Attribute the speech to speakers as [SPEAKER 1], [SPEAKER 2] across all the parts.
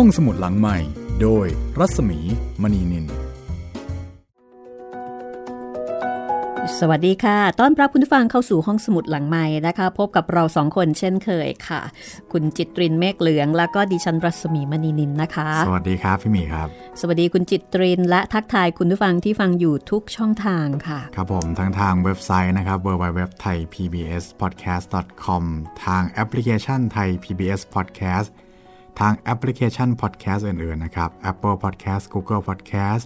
[SPEAKER 1] ห้องสมุดหลังใหม่ โดยรัศมีมณีนิน
[SPEAKER 2] สวัสดีค่ะ ต้อนรับคุณผู้ฟังเข้าสู่ห้องสมุดหลังใหม่นะคะ พบกับเราสองคนเช่นเคยค่ะ คุณจิตรินเมฆเหลือง แล้วก็ดิฉันรัศมีมณีนินนะคะ
[SPEAKER 1] สวัสดีครับพี่หมีครับ
[SPEAKER 2] สวัสดีคุณจิตรินและทักทายคุณผู้ฟังที่ฟังอยู่ทุกช่องทางค่ะ
[SPEAKER 1] ครับผมทั้งทางเว็บไซต์นะครับ www thai pbs podcast com ทางแอปพลิเคชันไทย PBS podcast ทางแอปพลิเคชัน podcast อื่นๆ นะครับ Apple Podcast Google Podcast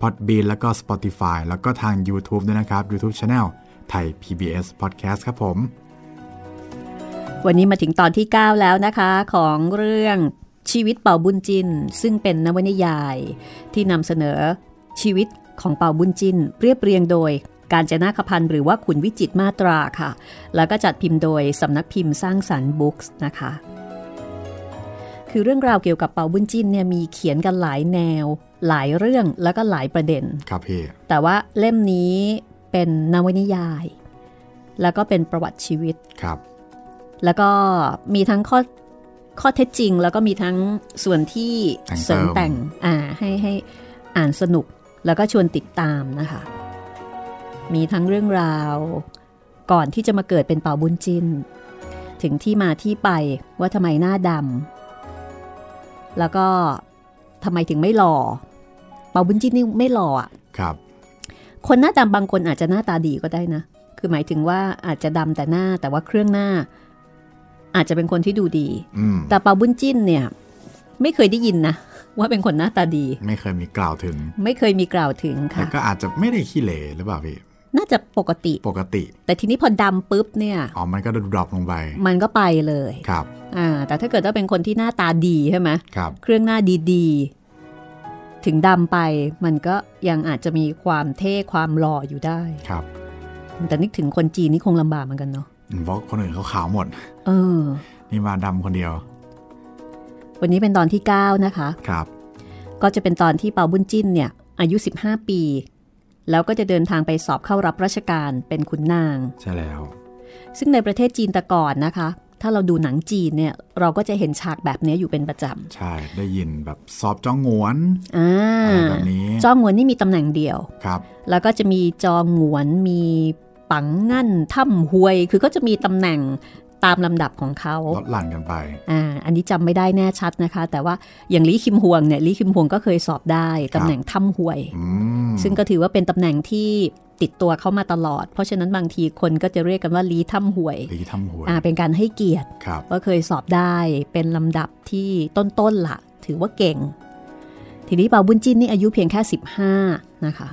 [SPEAKER 1] Podbean แล้วก็ Spotify แล้วก็ทาง YouTube ด้วยนะครับ YouTube Channel ไทย PBS Podcast ครับผม
[SPEAKER 2] วันนี้มาถึงตอนที่ 9 แล้วนะคะของเรื่องชีวิตเป่าบุญจิน ซึ่งเป็นนวนิยาย ที่นำเสนอชีวิตของเป่าบุญจิน เรียบเรียงโดยการจนาคพันธ์หรือว่าขุนวิจิตมาตราค่ะ แล้วก็จัดพิมพ์โดยสำนักพิมพ์สร้างสรรค์บุ๊กส์นะคะ คือเรื่องราวเกี่ยวกับเป่าบุญจินเนี่ยมีเขียนกันหลายแนว หลายเรื่องแล้วก็หลายประเด็น
[SPEAKER 1] ครับพี่
[SPEAKER 2] แต่ว่าเล่มนี้เป็นนวนิยาย แล้วก็เป็นประวัติชีวิต
[SPEAKER 1] ครับ
[SPEAKER 2] แล้วก็มีทั้งข้อข้อเท็จจริง แล้วก็มีทั้งส่วนที่
[SPEAKER 1] แต่งเติม
[SPEAKER 2] เสริมแต่งอ่าให้ให้อ่านสนุกแล้วก็ชวนติดตามนะคะ มีทั้งเรื่องราวก่อนที่จะมาเกิดเป็นเป่าบุญจิน ถึงที่มาที่ไปว่าทำไมหน้าดำ แล้วก็ทำไมถึงไม่หล่อเป่าบุญจินนี่ไม่หล่ออะ
[SPEAKER 1] ครับ
[SPEAKER 2] คนหน้าดำบางคนอาจจะหน้าตาดีก็ได้นะ คือหมายถึงว่าอาจจะดำแต่หน้าแต่ว่าเครื่องหน้า อาจจะเป็นคนที่ดูดี
[SPEAKER 1] อืม
[SPEAKER 2] แต่เปาบุญจิ้นเนี่ย ไม่เคยได้ยินนะว่าเป็นคนหน้าตาดี
[SPEAKER 1] ไม่เคยมีกล่าวถึง
[SPEAKER 2] ไม่เคยมีกล่าวถึง
[SPEAKER 1] แต่
[SPEAKER 2] ค่ะ
[SPEAKER 1] ก็อาจจะไม่ได้ขี้เหร่หรือเปล่าพี่
[SPEAKER 2] น่าจะปกติ
[SPEAKER 1] ปกติ
[SPEAKER 2] แต่ทีนี้พอดำปุ๊บเนี่ย
[SPEAKER 1] อ๋อ มันก็ดรอปลงไป
[SPEAKER 2] มันก็ไปเลย
[SPEAKER 1] ครับ
[SPEAKER 2] อ่า แต่ถ้าเกิดว่าเป็นคนที่หน้าตาดีใช่ไหม
[SPEAKER 1] ครับ
[SPEAKER 2] เครื่องหน้าดีๆ ถึงดำไป มันก็ยังอาจจะมีความเท่ความหล่ออยู่ได้
[SPEAKER 1] ครับ
[SPEAKER 2] แต่นึกถึงคนจีนนี่คงลำบากเหมือนกันเนาะ
[SPEAKER 1] เพราะคนอื่นเขาขาวหมด
[SPEAKER 2] เออ
[SPEAKER 1] นี่มาดำคนเดียว
[SPEAKER 2] วันนี้เป็นตอนที่ 9 นะคะ
[SPEAKER 1] ครับ
[SPEAKER 2] ก็จะเป็นตอนที่เปาบุญจิ้นเนี่ย อายุ 15 ปี แล้วก็จะเดินทางไปสอบเข้ารับราชการเป็นขุนนาง
[SPEAKER 1] ใช่แล้ว
[SPEAKER 2] ซึ่งในประเทศจีนแต่ก่อนนะคะ ถ้าเราดูหนังจีนเนี่ยเราก็จะเห็นฉากแบบนี้อยู่เป็นประจ
[SPEAKER 1] ใช่ ได้ยินแบบสอบจ้องงวนำ
[SPEAKER 2] อ่า
[SPEAKER 1] อะไรแบบนี้
[SPEAKER 2] จองหวนนี่มีตำแหน่งเดียว
[SPEAKER 1] ครับ
[SPEAKER 2] แล้วก็จะมีจองหวน มีปังงั้นถ้ำหวย คือก็จะมีตำแหน่ง ตามลำดับของเขา
[SPEAKER 1] ลดหลั่นกันไป
[SPEAKER 2] อ่าอันนี้จำไม่ได้แน่ชัดนะคะ แต่ว่าอย่างลี่คิมฮวงเนี่ยลี่คิมฮวงก็เคยสอบได้ตำแหน่งถ้ำหวย
[SPEAKER 1] อืม
[SPEAKER 2] ซึ่งก็ถือว่าเป็นตำแหน่งที่ติดตัวเขามาตลอด เพราะฉะนั้นบางทีคนก็จะเรียกกันว่าลีถ้ำหวย
[SPEAKER 1] ลีทำหวย
[SPEAKER 2] อ่าเป็นการให้เกียรติ
[SPEAKER 1] ครับ
[SPEAKER 2] ว่าเคยสอบได้เป็นลำดับที่ต้นๆละถือว่าเก่ง ทีนี้เปาบุญจินนี่อายุเพียงแค่ 15 นะคะ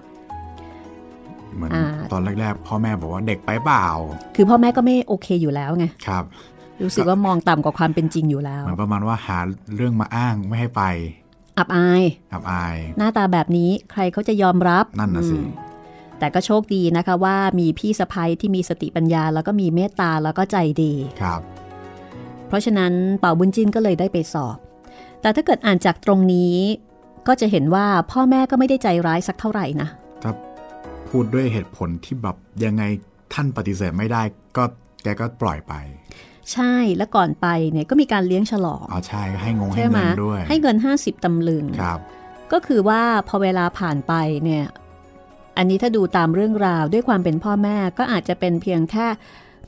[SPEAKER 1] เหมือน
[SPEAKER 2] อ่า
[SPEAKER 1] ตอนแรกๆ พ่อแม่บอกว่าเด็กไปเปล่า
[SPEAKER 2] คือพ่อแม่ก็ไม่โอเคอยู่แล้วไง
[SPEAKER 1] ครับ
[SPEAKER 2] รู้สึกว่ามองต่ำกว่าความเป็นจริงอยู่แล้ว
[SPEAKER 1] เหมือนประมาณว่าหาเรื่องมาอ้างไม่ให้ไป
[SPEAKER 2] อับอาย
[SPEAKER 1] อับอาย
[SPEAKER 2] หน้าตาแบบนี้ใครเขาจะยอมรับ
[SPEAKER 1] นั่นน่ะสิ
[SPEAKER 2] อืมแต่ก็โชคดีนะคะว่ามีพี่สะพ้ยที่มีสติปัญญา แล้วก็มีเมตตาแล้วก็ใจดี
[SPEAKER 1] ครับ
[SPEAKER 2] เพราะฉะนั้นเป่าบุญจินก็เลยได้ไปสอบ แต่ถ้าเกิดอ่านจากตรงนี้ ก็จะเห็นว่าพ่อแม่ก็ไม่ได้ใจร้ายสักเท่าไหร่นะ
[SPEAKER 1] ถ้า พูดด้วยเหตุผลที่แบบยังไงท่านปฏิเสธไม่ได้ก็แกก็ปล่อยไป
[SPEAKER 2] ใช่แล้วก่อนไปเนี่ยก็มีการเลี้ยงฉลอง
[SPEAKER 1] อ๋อใช่ให้งงให้
[SPEAKER 2] ใช่ไหม
[SPEAKER 1] เงินด้วย
[SPEAKER 2] ให้เงิน 50 ตำลึง
[SPEAKER 1] ครับ
[SPEAKER 2] ก็คือว่าพอเวลาผ่านไปเนี่ยอันนี้ถ้าดูตามเรื่องราวด้วยความเป็นพ่อแม่ก็อาจจะเป็นเพียงแค่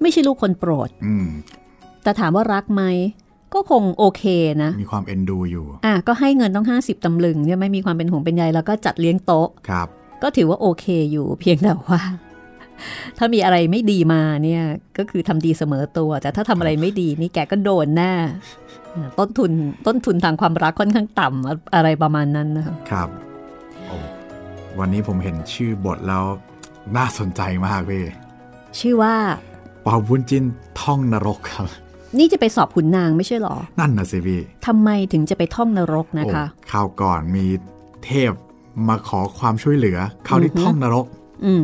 [SPEAKER 2] ไม่ใช่ลูกคนโปรด
[SPEAKER 1] อืม
[SPEAKER 2] แต่ถามว่ารักไหมก็คงโอเคนะ
[SPEAKER 1] มีความเอ็นดูอยู่
[SPEAKER 2] อะก็ให้เงินต้อง 50 ตำลึงเนี่ยไม่มีความเป็นห่วงเป็นใยแล้วก็จัดเลี้ยงโต๊ะ
[SPEAKER 1] ครับ
[SPEAKER 2] ก็ถือว่าโอเคอยู่เพียงแต่ว่า ถ้ามีอะไรไม่ดีมาเนี่ยก็คือทำดีเสมอตัว แต่ถ้าทำอะไรไม่ดีนี่แกก็โดนแน่อ่าต้นทุนต้นทุนทางความรักค่อนข้างต่ำอะไรประมาณนั้นนะคะ
[SPEAKER 1] ครับโอ้วันนี้ผมเห็นชื่อบทแล้วน่าสนใจมากพี่
[SPEAKER 2] ชื่อว่า
[SPEAKER 1] เป่าบุญจินท่องนรกครับ
[SPEAKER 2] นี่จะไปสอบขุนนางไม่ใช่หรอ
[SPEAKER 1] นั่นนะสิพี่
[SPEAKER 2] ทำไมถึงจะไปท่องนรกนะคะ
[SPEAKER 1] โอ้ข่าวก่อนมีเทพ มาขอความช่วยเหลือคราวนี้
[SPEAKER 2] อือฮึ
[SPEAKER 1] ท่องนรก
[SPEAKER 2] อืม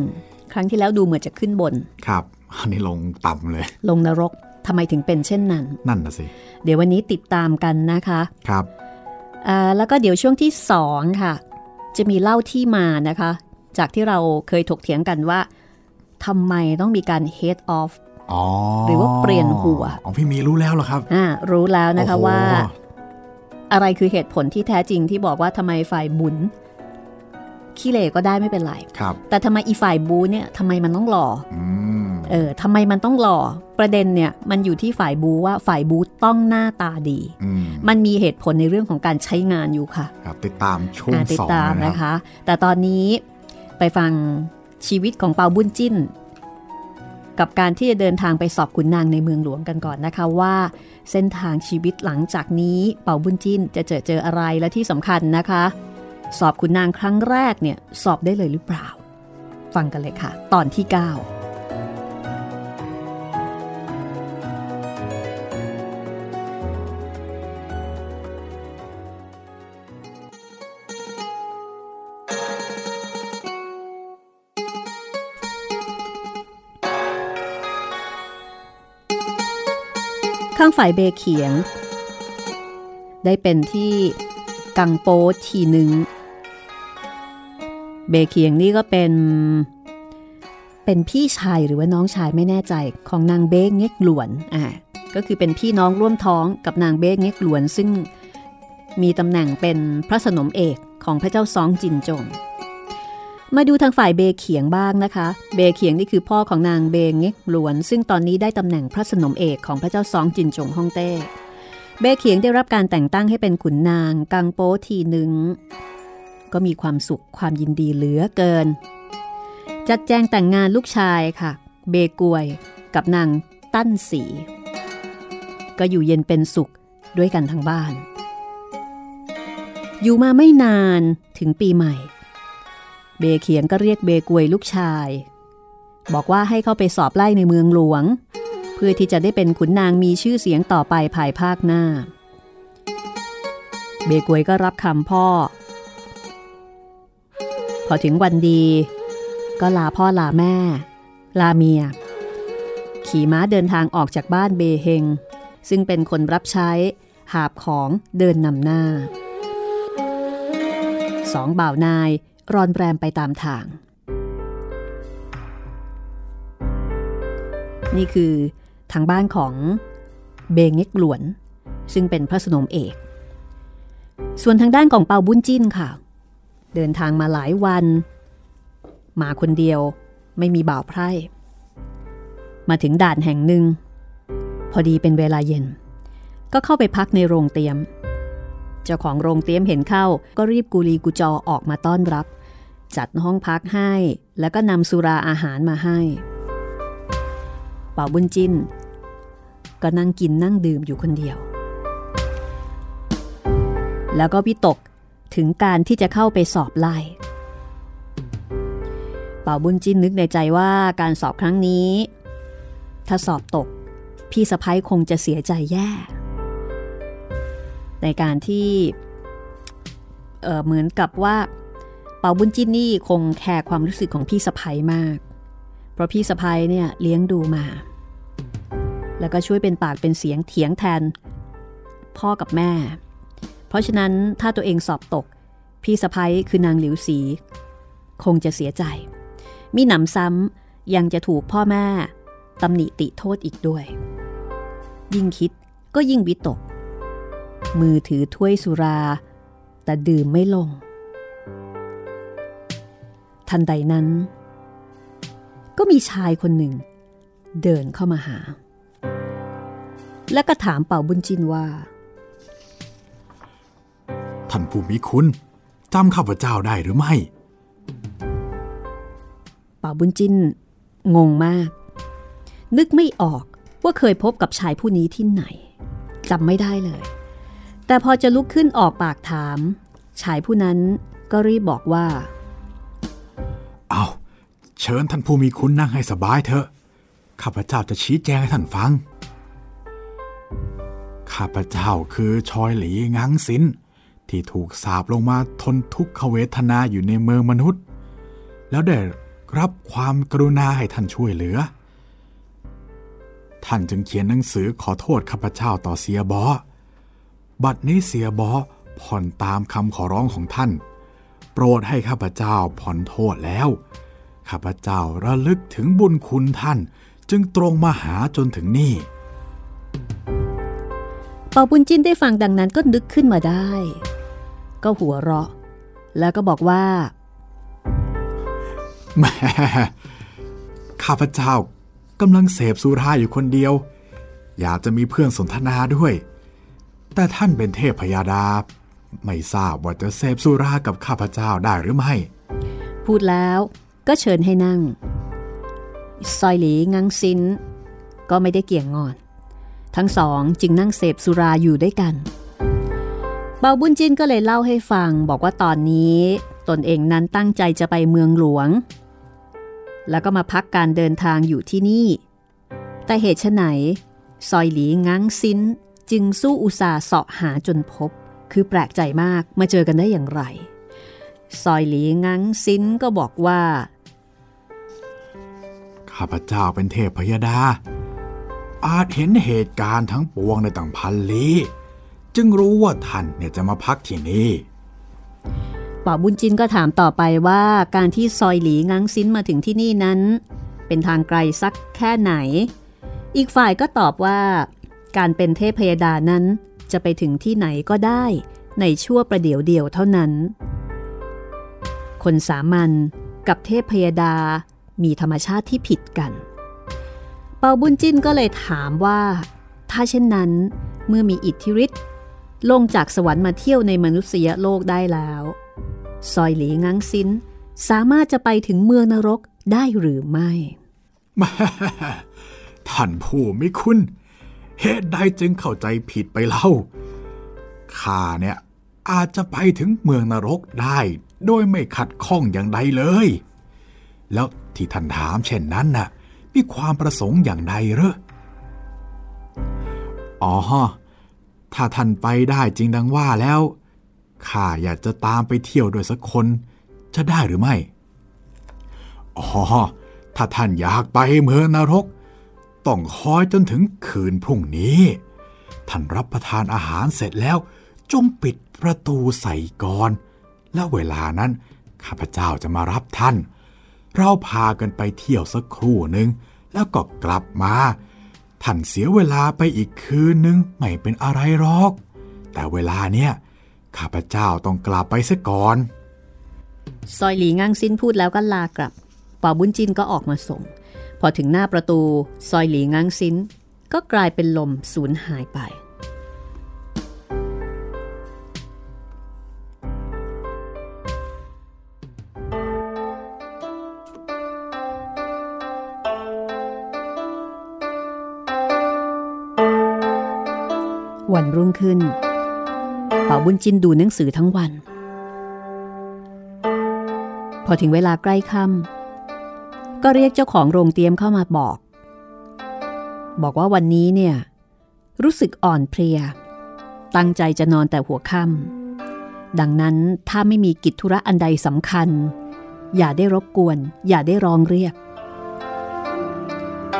[SPEAKER 2] ครั้งที่แล้วดูเหมือนจะขึ้นบน
[SPEAKER 1] ครับ อันนี้ลงต่ำเลย
[SPEAKER 2] ลงนรกทำไมถึงเป็นเช่นนั้น
[SPEAKER 1] นั่นนะสิ
[SPEAKER 2] เดี๋ยววันนี้ติดตามกันนะคะ
[SPEAKER 1] ครับ
[SPEAKER 2] อ่าแล้วก็เดี๋ยวช่วงที่สองค่ะ จะมีเล่าที่มานะคะ จากที่เราเคยถกเถียงกันว่าทำไมต้องมีการ head off
[SPEAKER 1] อ๋อ
[SPEAKER 2] หรือว่าเปลี่ยนหัว
[SPEAKER 1] อ๋อพี่มีรู้แล้วเหรอครับ
[SPEAKER 2] อ่า รู้แล้วนะคะ
[SPEAKER 1] โอ้โห
[SPEAKER 2] ว่า อะไรคือเหตุผลที่แท้จริงที่บอกว่าทำไมฝ่ายบุญ ขี้เหร่ก็ได้ไม่เป็นไร
[SPEAKER 1] ครับ
[SPEAKER 2] แต่ทำไมอีฝ่ายบูเนี่ยทำไมมันต้องหล่อ
[SPEAKER 1] อืม
[SPEAKER 2] เออทำไมมันต้องหล่อ ประเด็นเนี่ยมันอยู่ที่ฝ่ายบูว่าฝ่ายบูต้องหน้าตาดี
[SPEAKER 1] อืม
[SPEAKER 2] มันมีเหตุผลในเรื่องของการใช้งานอยู่ค่ะ
[SPEAKER 1] ครับติดตามช่วง
[SPEAKER 2] อ่าติด
[SPEAKER 1] สอง
[SPEAKER 2] ตาม
[SPEAKER 1] เลย
[SPEAKER 2] นะ
[SPEAKER 1] นะครับ
[SPEAKER 2] คะ แต่ตอนนี้ไปฟังชีวิตของเปาบุญจิ้น กับการที่จะเดินทางไปสอบขุนนางในเมืองหลวงกันก่อนนะคะว่า เส้นทางชีวิตหลังจากนี้เปาบุญจิ้นจะเจอเจออะไรและที่สำคัญนะคะ สอบขุนนางครั้งแรกเนี่ยสอบได้เลยหรือเปล่า ฟังกันเลยค่ะ ตอนที่ 9ข้างฝ่ายเบเขียง ได้เป็นที่กังโปทีหนึ่ง เบเขียงนี่ก็เป็น เป็นพี่ชายหรือว่าน้องชายไม่แน่ใจของนางเบ้งเง็กหลวนอ่าก็คือเป็นพี่น้องร่วมท้องกับนางเบ้งเง็กหลวน ซึ่งมีตำแหน่งเป็นพระสนมเอกของพระเจ้าซองจินจง มาดูทางฝ่ายเบเขียงบ้างนะคะ เบเขียงนี่คือพ่อของนางเบงเง็กหลวน ซึ่งตอนนี้ได้ตำแหน่งพระสนมเอกของพระเจ้าซองจินจงฮ่องเต้เบเขียงได้รับการแต่งตั้งให้เป็นขุนนางกังโป้ทีหนึ่ง ก็มีความสุขความยินดีเหลือเกิน จัดแจงแต่งงานลูกชายค่ะ เบกวยกับนางตั้นสี ก็อยู่เย็นเป็นสุขด้วยกันทั้งบ้าน อยู่มาไม่นานถึงปีใหม่ เบเขียงก็เรียกเบกวยลูกชาย บอกว่าให้เข้าไปสอบไล่ในเมืองหลวง เพื่อที่จะได้เป็นขุนนางมีชื่อเสียงต่อไปภายภาคหน้า เบกวยก็รับคำพ่อ พอถึงวันดี ก็ลาพ่อลาแม่ ลาเมีย ขี่ม้าเดินทางออกจากบ้านเบเฮง ซึ่งเป็นคนรับใช้ หาบของเดินนำหน้า สองบ่าวนายรอนแรมไปตามทาง นี่คือทางบ้านของเบงเง็กหลวน ซึ่งเป็นพระสนมเอก ส่วนทางด้านของเปาบุญจิ้นค่ะ เดินทางมาหลายวัน มาคนเดียวไม่มีบ่าวไพร่ มาถึงด่านแห่งหนึ่ง พอดีเป็นเวลาเย็น ก็เข้าไปพักในโรงเตียม เจ้าของโรงเตียมเห็นเข้าก็รีบกูลีกูจอออกมาต้อนรับ จัดห้องพักให้แล้วก็นำสุราอาหารมาให้เป่าบุญจินก็นั่งกินนั่งดื่มอยู่คนเดียว แล้วก็วิตก ถึงการที่จะเข้าไปสอบไล่เป่าบุญจินนึกในใจว่าการสอบครั้งนี้ ถ้าสอบตก พี่สะพ้ยคงจะเสียใจแย่ ในการที่เเหมือนกับว่าเป่าบุญจินนี่คงแคร์ความรู้สึกของพี่สะพ้ยมาก เพราะพี่สะพ้ยเนี่ยเลี้ยงดูมา แล้วก็ช่วยเป็นปากเป็นเสียงเถียงแทน พ่อกับแม่ ราะฉะนั้นถ้าตัวเองสอบตก พี่สะพ้ยคือนางหลิวสี คงจะเสียใจ มีหนำซ้ำยังจะถูกพ่อแม่ตำหนิติโทษอีกด้วย ยิ่งคิดก็ยิ่งวิตก มือถือถ้วยสุรา แต่ดื่มไม่ลง ทันใดนั้น ก็มีชายคนหนึ่ง เดินเข้ามาหา และก็ถามเป่าบุญจินว่า
[SPEAKER 1] ท่านผู้มีคุณจำข้าพเจ้าได้หรือไม่
[SPEAKER 2] เป่าบุญจินงงมาก นึกไม่ออกว่าเคยพบกับชายผู้นี้ที่ไหนจำไม่ได้เลย แต่พอจะลุกขึ้นออกปากถาม ชายผู้นั้นก็รีบบอกว่า
[SPEAKER 1] เอาเชิญท่านผู้มีคุณนั่งให้สบายเถอะ ข้าพเจ้าจะชี้แจงให้ท่านฟัง ข้าพเจ้าคือชอยหลีงังสิน ที่ถูกสาบลงมาทนทุกขเวทนาอยู่ในเมืองมนุษย์ แล้วได้รับความกรุณาให้ท่านช่วยเหลือ ท่านจึงเขียนหนังสือขอโทษข้าพเจ้าต่อเสียบอ บัดนี้เสียบอผ่อนตามคำขอร้องของท่าน โปรดให้ข้าพเจ้าผ่อนโทษแล้ว ข้าพเจ้าระลึกถึงบุญคุณท่านจึงตรงมาหาจนถึงนี่
[SPEAKER 2] ปาบุญจินได้ฟังดังนั้นก็นึกขึ้นมาได้ ก็หัวเราะ แล้วก็บอกว่า
[SPEAKER 1] แหม่ข้าพเจ้ากำลังเสพสุราอยู่คนเดียว อยากจะมีเพื่อนสนทนาด้วย แต่ท่านเป็นเทพพยาดา ไม่ทราบว่าจะเสพสุรากับข้าพเจ้าได้หรือไม่
[SPEAKER 2] พูดแล้วก็เชิญให้นั่ง ซอยหลีงังซิน ก็ไม่ได้เกี่ยงงอน ทั้งสองจึงนั่งเสพสุราอยู่ด้วยกัน เบาบุญจินก็เลยเล่าให้ฟังบอกว่าตอนนี้ตนเองนั้นตั้งใจจะไปเมืองหลวง แล้วก็มาพักการเดินทางอยู่ที่นี่ แต่เหตุไฉนซอยหลีงังซินจึงสู้อุตสาเสาะหาจนพบ คือแปลกใจมากมาเจอกันได้อย่างไร ซอยหลีงังซินก็บอกว่า
[SPEAKER 1] ข้าพเจ้าเป็นเทพพยาดา อาจเห็นเหตุการณ์ทั้งปวงในต่างพันลี้จึงรู้ว่าท่านเนี่ยจะมาพักที่นี่
[SPEAKER 2] ป่าบุญจินก็ถามต่อไปว่าการที่ซอยหลีงังซินมาถึงที่นี่นั้น เป็นทางไกลสักแค่ไหน อีกฝ่ายก็ตอบว่า การเป็นเทพพยดานั้นจะไปถึงที่ไหนก็ได้ ในชั่วประเดี๋ยวเดียวเท่านั้น คนสามัญกับเทพพยดามีธรรมชาติที่ผิดกัน เปาบุญจินก็เลยถามว่า ถ้าเช่นนั้นเมื่อมีอิทธิฤทธิ์ลงจากสวรรค์มาเที่ยวในมนุษยโลกได้แล้วซอยหลีงังซินสามารถจะไปถึงเมืองนรกได้หรือไม่
[SPEAKER 1] ท่านผู้ไม่คุณเหตุใดจึงเข้าใจผิดไปเล่าข้าเนี่ยอาจจะไปถึงเมืองนรกได้ โดยไม่ขัดข้องอย่างใดเลย แล้วที่ท่านถามเช่นนั้นน่ะ มีความประสงค์อย่างใดหรออ๋อ ถ้าท่านไปได้จริงดังว่าแล้ว ข้าอยากจะตามไปเที่ยวด้วยสักคน จะได้หรือไม่ อ๋อ ถ้าท่านอยากไปเมืองนรก ต้องคอยจนถึงคืนพรุ่งนี้ ท่านรับประทานอาหารเสร็จแล้ว จงปิดประตูใส่ก่อน แล้วเวลานั้น ข้าพเจ้าจะมารับท่าน เราพากันไปเที่ยวสักครู่หนึ่งแล้วก็กลับมาท่านเสียเวลาไปอีกคืนนึงไม่เป็นอะไรหรอก แต่เวลาเนี้ยข้าพเจ้าต้องกลับไปซะก่อน
[SPEAKER 2] ซอยหลีงังซินพูดแล้วก็ลากลับป่าบุญจินก็ออกมาส่ง พอถึงหน้าประตู ซอยหลีงังซินก็กลายเป็นลมสูญหายไป วันรุ่งขึ้นเป่าบุญจินดูหนังสือทั้งวัน พอถึงเวลาใกล้ค่ำก็เรียกเจ้าของโรงเตรียมเข้ามาบอก บอกว่าวันนี้เนี่ย รู้สึกอ่อนเพลีย ตั้งใจจะนอนแต่หัวค่ำดังนั้นถ้าไม่มีกิจธุระอันใดสำคัญ อย่าได้รบกวน อย่าได้ร้องเรียก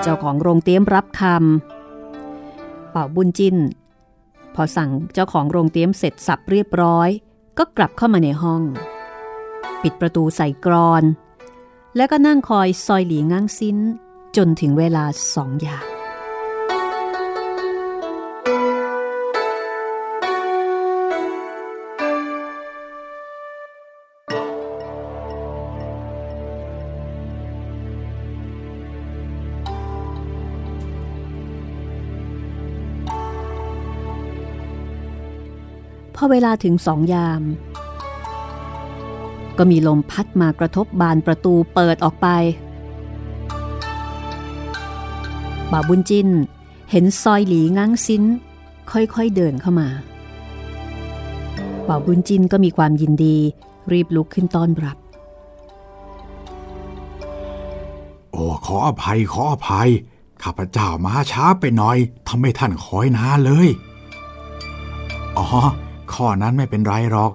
[SPEAKER 2] เจ้าของโรงเตรียมรับคำเป่าบุญจิน พอสั่งเจ้าของโรงเตี้ยมเสร็จสับเรียบร้อย ก็กลับเข้ามาในห้อง ปิดประตูใส่กรอน แล้วก็นั่งคอยซอยหลีงังซิ้น จนถึงเวลาสองอย่าง อเวลาถึงสองยาม ก็มีลมพัดมากระทบบานประตูเปิดออกไปบ่าวบุญจินเห็นซอยหลีงังซิ้น ค่อยๆเดินเข้ามาบ่าวบุญจินก็มีความยินดีรีบลุกขึ้นต้อนรับ
[SPEAKER 1] โอ้ขออภัยขออภัย ข้าพเจ้ามาช้าไปหน่อยทำให้ท่านคอยนานเลย อ๋อ ข้อนั้นไม่เป็นไรหรอก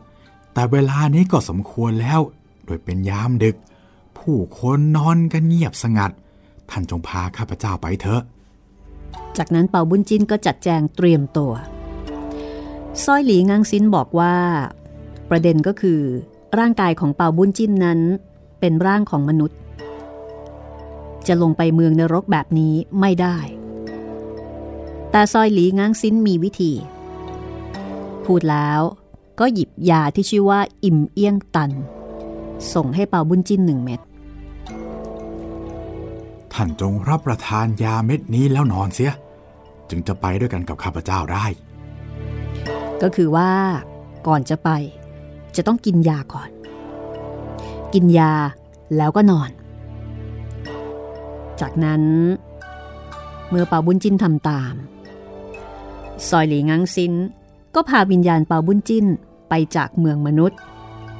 [SPEAKER 1] แต่เวลานี้ก็สมควรแล้ว โดยเป็นยามดึก ผู้คนนอนกันเงียบสงัด ท่านจงพาข้าพเจ้าไปเถอะ
[SPEAKER 2] จากนั้นเป่าบุญจินก็จัดแจงเตรียมตัวสร้อยหลีงังซินบอกว่า ประเด็นก็คือ ร่างกายของเป่าบุญจินนั้น เป็นร่างของมนุษย์ จะลงไปเมืองนรกแบบนี้ไม่ได้ แต่ซอยหลีง้างซินมีวิธี พูดแล้ว ก็หยิบยาที่ชื่อว่าอิ่มเอี้ยงตัน ส่งให้เป่าบุญจินหนึ่งเม็ด
[SPEAKER 1] ท่านจงรับประทานยาเม็ดนี้แล้วนอนเสีย จึงจะไปด้วยกันกับข้าพเจ้าได้
[SPEAKER 2] ก็คือว่าก่อนจะไป จะต้องกินยาก่อน กินยาแล้วก็นอน จากนั้น เมื่อเปาบุญจินทำตาม ซอยหลีงังซิน ก็พาวิญญาณเปาบุญจินไปจากเมืองมนุษย์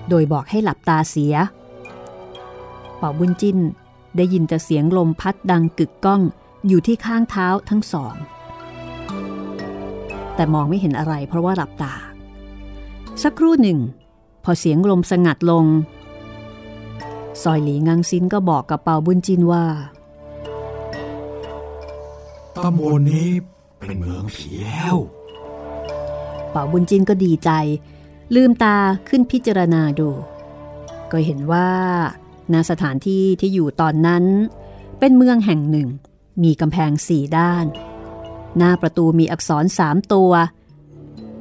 [SPEAKER 2] โดยบอกให้หลับตาเสีย เปาบุญจินได้ยินแต่เสียงลมพัดดังกึกก้องอยู่ที่ข้างเท้าทั้งสอง แต่มองไม่เห็นอะไรเพราะว่าหลับตา สักครู่หนึ่ง พอเสียงลมสงัดลง ซอยหลีงังซินก็บอกกับเปาบุญจินว่า
[SPEAKER 1] ตำบลนี้เป็นเมืองผีแล้ว
[SPEAKER 2] เป่าบุญจินก็ดีใจ ลืมตาขึ้นพิจารณาดู ก็เห็นว่าณสถานที่ที่อยู่ตอนนั้น เป็นเมืองแห่งหนึ่ง มีกำแพงสี่ด้าน หน้าประตูมีอักษรสามตัว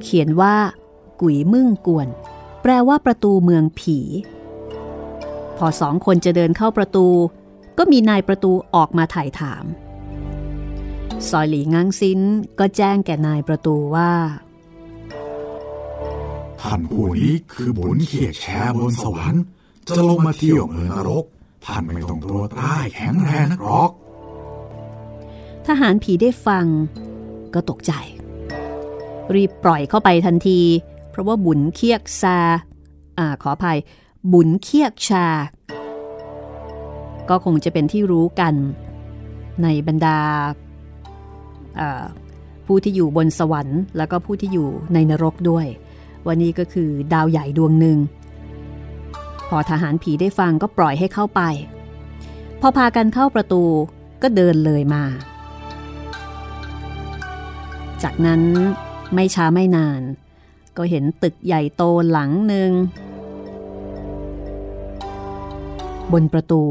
[SPEAKER 2] เขียนว่า กุ๋ยมึ่งกวน แปลว่าประตูเมืองผี พอสองคนจะเดินเข้าประตู ก็มีนายประตูออกมาถ่ายถามซอยหลีงังซินก็แจ้งแก่นายประตูว่า
[SPEAKER 1] ท่านผู้นี้คือบุญเขียดแชบนสวรรค์จะลงมาเที่ยวเมืองนรก ท่านไม่ต้องตัวใต้แข็งแรงนักหรอก
[SPEAKER 2] ทหารผีได้ฟัง ก็ตกใจ รีบปล่อยเข้าไปทันที เพราะว่าบุญเคียกซาอ่าขออภัย บุญเคียกชา ก็คงจะเป็นที่รู้กันในบรรดาผู้ที่อยู่บนสวรรค์ แล้วก็ผู้ที่อยู่ในนรกด้วย วันนี้ก็คือดาวใหญ่ดวงหนึ่ง พอทหารผีได้ฟังก็ปล่อยให้เข้าไป พอพากันเข้าประตูก็เดินเลยมา จากนั้นไม่ช้าไม่นาน ก็เห็นตึกใหญ่โตหลังหนึ่ง บนประตู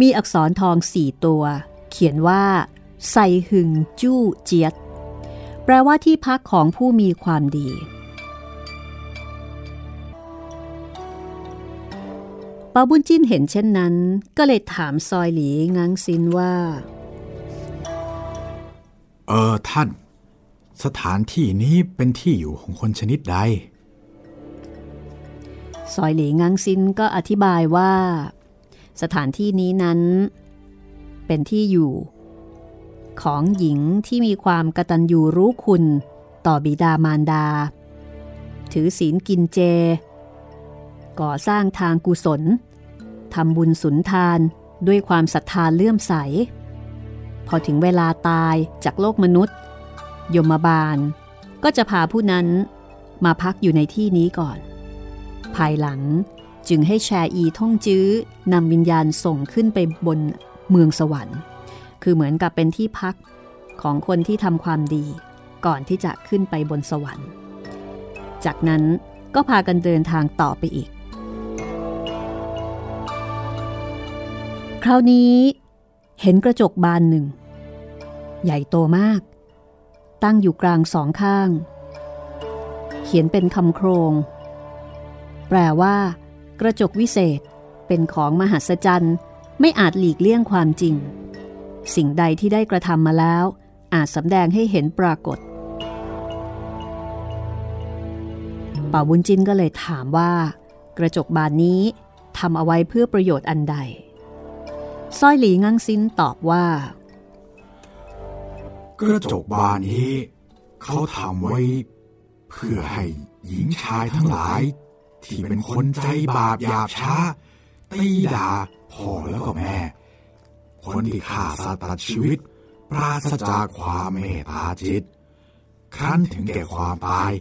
[SPEAKER 2] มีอักษรทองสี่ตัว เขียนว่าไซหึงจู้เจียด แปลว่าที่พักของผู้มีความดี ปาบุญจิ้นเห็นเช่นนั้น ก็เลยถามซอยหลีงังซินว่า
[SPEAKER 1] เออท่าน สถานที่นี้เป็นที่อยู่ของคนชนิดใด
[SPEAKER 2] ซอยหลีงังซินก็อธิบายว่า สถานที่นี้นั้น เป็นที่อยู่ ของหญิงที่มีความกตัญญูรู้คุณต่อบิดามารดา ถือศีลกินเจ ก่อสร้างทางกุศล ทำบุญสุนทานด้วยความศรัทธาเลื่อมใส พอถึงเวลาตายจากโลกมนุษย์ ยมบาล ก็จะพาผู้นั้นมาพักอยู่ในที่นี้ก่อน ภายหลังจึงให้แชอีท่องจื้อนำวิญญาณส่งขึ้นไปบนเมืองสวรรค์ คือเหมือนกับเป็นที่พักของคนที่ทำความดี ก่อนที่จะขึ้นไปบนสวรรค์ จากนั้นก็พากันเดินทางต่อไปอีก คราวนี้เห็นกระจกบานหนึ่ง ใหญ่โตมาก ตั้งอยู่กลางสองข้าง เขียนเป็นคำโครง แปลว่า กระจกวิเศษเป็นของมหัศจรรย์ ไม่อาจหลีกเลี่ยงความจริง สิ่งใดที่ได้กระทำมาแล้ว อาจสำแดงให้เห็นปรากฏป่าบุญจินก็เลยถามว่า กระจกบานนี้ทำเอาไว้เพื่อประโยชน์อันใด สร้อยหลีงังซินตอบว่า
[SPEAKER 1] กระจกบานนี้ เขาทำไว้ เพื่อให้หญิงชายทั้งหลาย ที่เป็นคนใจบาปหยาบช้า ตีด่าพ่อแล้วก็แม่ คนที่ฆ่าสัตว์ตัดชีวิต ปราศจากความเมตตาจิต ครั้นถึงแก่ความตาย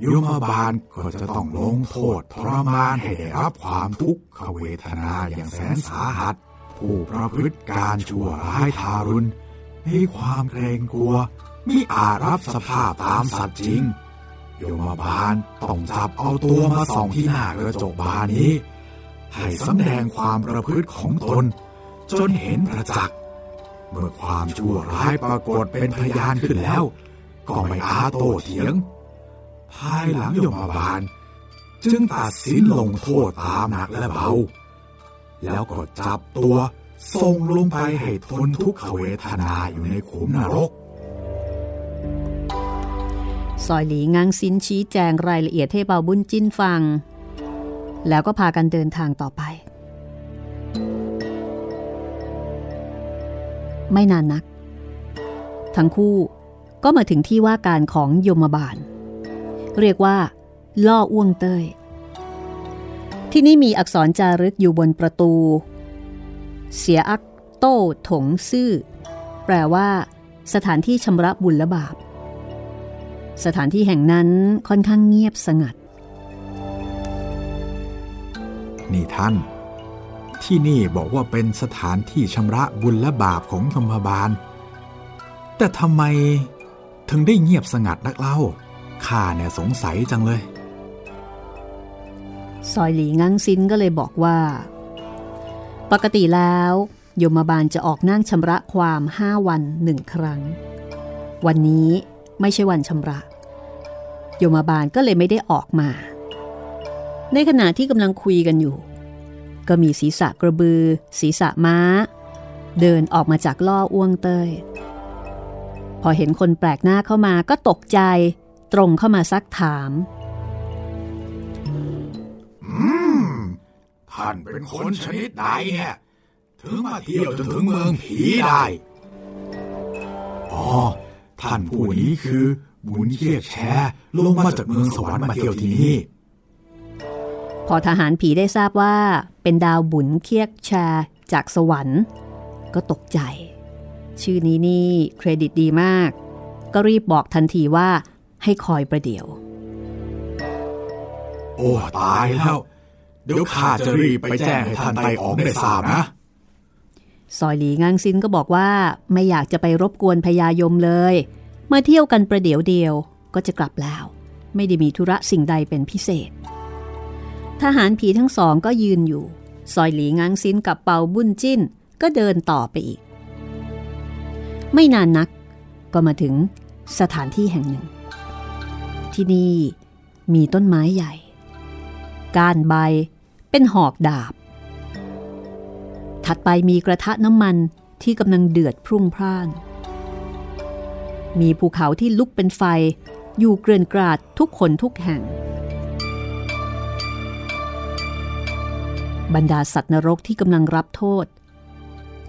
[SPEAKER 1] โยมบาลก็จะต้องลงโทษทรมานให้ได้รับความทุกขเวทนาอย่างแสนสาหัส ผู้ประพฤติการชั่วร้ายทารุณมีความเกรงกลัวมิอาจรับสภาพตามสัตว์จริง โยมบาลต้องจับเอาตัวมาส่องที่หน้ากระจกบานนี้ ให้สำแดงความประพฤติของตน จนเห็นประจักษ์เมื่อความชั่วร้ายปรากฏเป็นพยานขึ้นแล้ว ก็ไม่อาโตเถียง ภายหลังยมบาล จึงตัดสินลงโทษตามหนักและเบา แล้วก็จับตัวส่งลงไปให้ทนทุกขเวทนาอยู่ในขุมนรก
[SPEAKER 2] ซอยหลีงังซินชี้แจงรายละเอียดให้เบาบุญจินฟัง แล้วก็พากันเดินทางต่อไป ไม่นานนัก ทั้งคู่ก็มาถึงที่ว่าการของยมบาล เรียกว่า ล่ออ้วงเต้ย ที่นี่มีอักษรจารึกอยู่บนประตู เสียอักโต้ถงซื่อ แปลว่า สถานที่ชำระบุญและบาป สถานที่แห่งนั้นค่อนข้างเงียบสงัด
[SPEAKER 1] นี่ท่าน ที่นี่บอกว่าเป็นสถานที่ชำระบุญและบาปของยมบาล แต่ทำไมถึงได้เงียบสงัดนักเล่าข้าเนี่ยสงสัยจังเลย
[SPEAKER 2] ซอยหลีงังซินก็เลยบอกว่า ปกติแล้วยมบาลจะออกนั่งชำระความห้าวันหนึ่งครั้ง วันนี้ไม่ใช่วันชำระยมบาลก็เลยไม่ได้ออกมา ในขณะที่กำลังคุยกันอยู่ ก็มีศีรษะกระบือ ศีรษะม้า เดินออกมาจากล่ออ้วงเต้ย พอเห็นคนแปลกหน้าเข้ามาก็ตกใจ ตรงเข้ามาซักถา
[SPEAKER 1] ม ท่านเป็นคนชนิดไหนเนี่ย ถึงมาเที่ยวจนถึงเมืองผีได้ อ๋อ ท่านผู้นี้คือบุญเคียกแชลงมาจากเมืองสวรรค์มาเที่ยวที่นี่
[SPEAKER 2] พอทหารผีได้ทราบว่า เป็นดาวบุญเคียกแชร์จากสวรรค์ ก็ตกใจ ชื่อนี้นี่เครดิตดีมาก ก็รีบบอกทันทีว่าให้คอยประเดี๋ยว
[SPEAKER 1] โอ้ ตายแล้ว เดี๋ยวข้าจะรีบไปแจ้งให้ท่านไต่ออกได้ทราบนะ
[SPEAKER 2] ซอยหลีงังซินก็บอกว่าไม่อยากจะไปรบกวนพญายมเลยมาเที่ยวกันประเดี๋ยวเดียวก็จะกลับแล้ว ไม่ได้มีธุระสิ่งใดเป็นพิเศษ ทหารผีทั้งสองก็ยืนอยู่ ซอยหลีงังซินกับเปาบุญจิ้นก็เดินต่อไปอีก ไม่นานนักก็มาถึงสถานที่แห่งหนึ่ง ที่นี่มีต้นไม้ใหญ่ ก้านใบ เป็นหอกดาบ ถัดไปมีกระทะน้ำมันที่กำลังเดือดพรุ่งพร่าน มีภูเขาที่ลุกเป็นไฟอยู่เกลื่อนกราดทุกคนทุกแห่ง บรรดาสัตว์นรกที่กำลังรับโทษ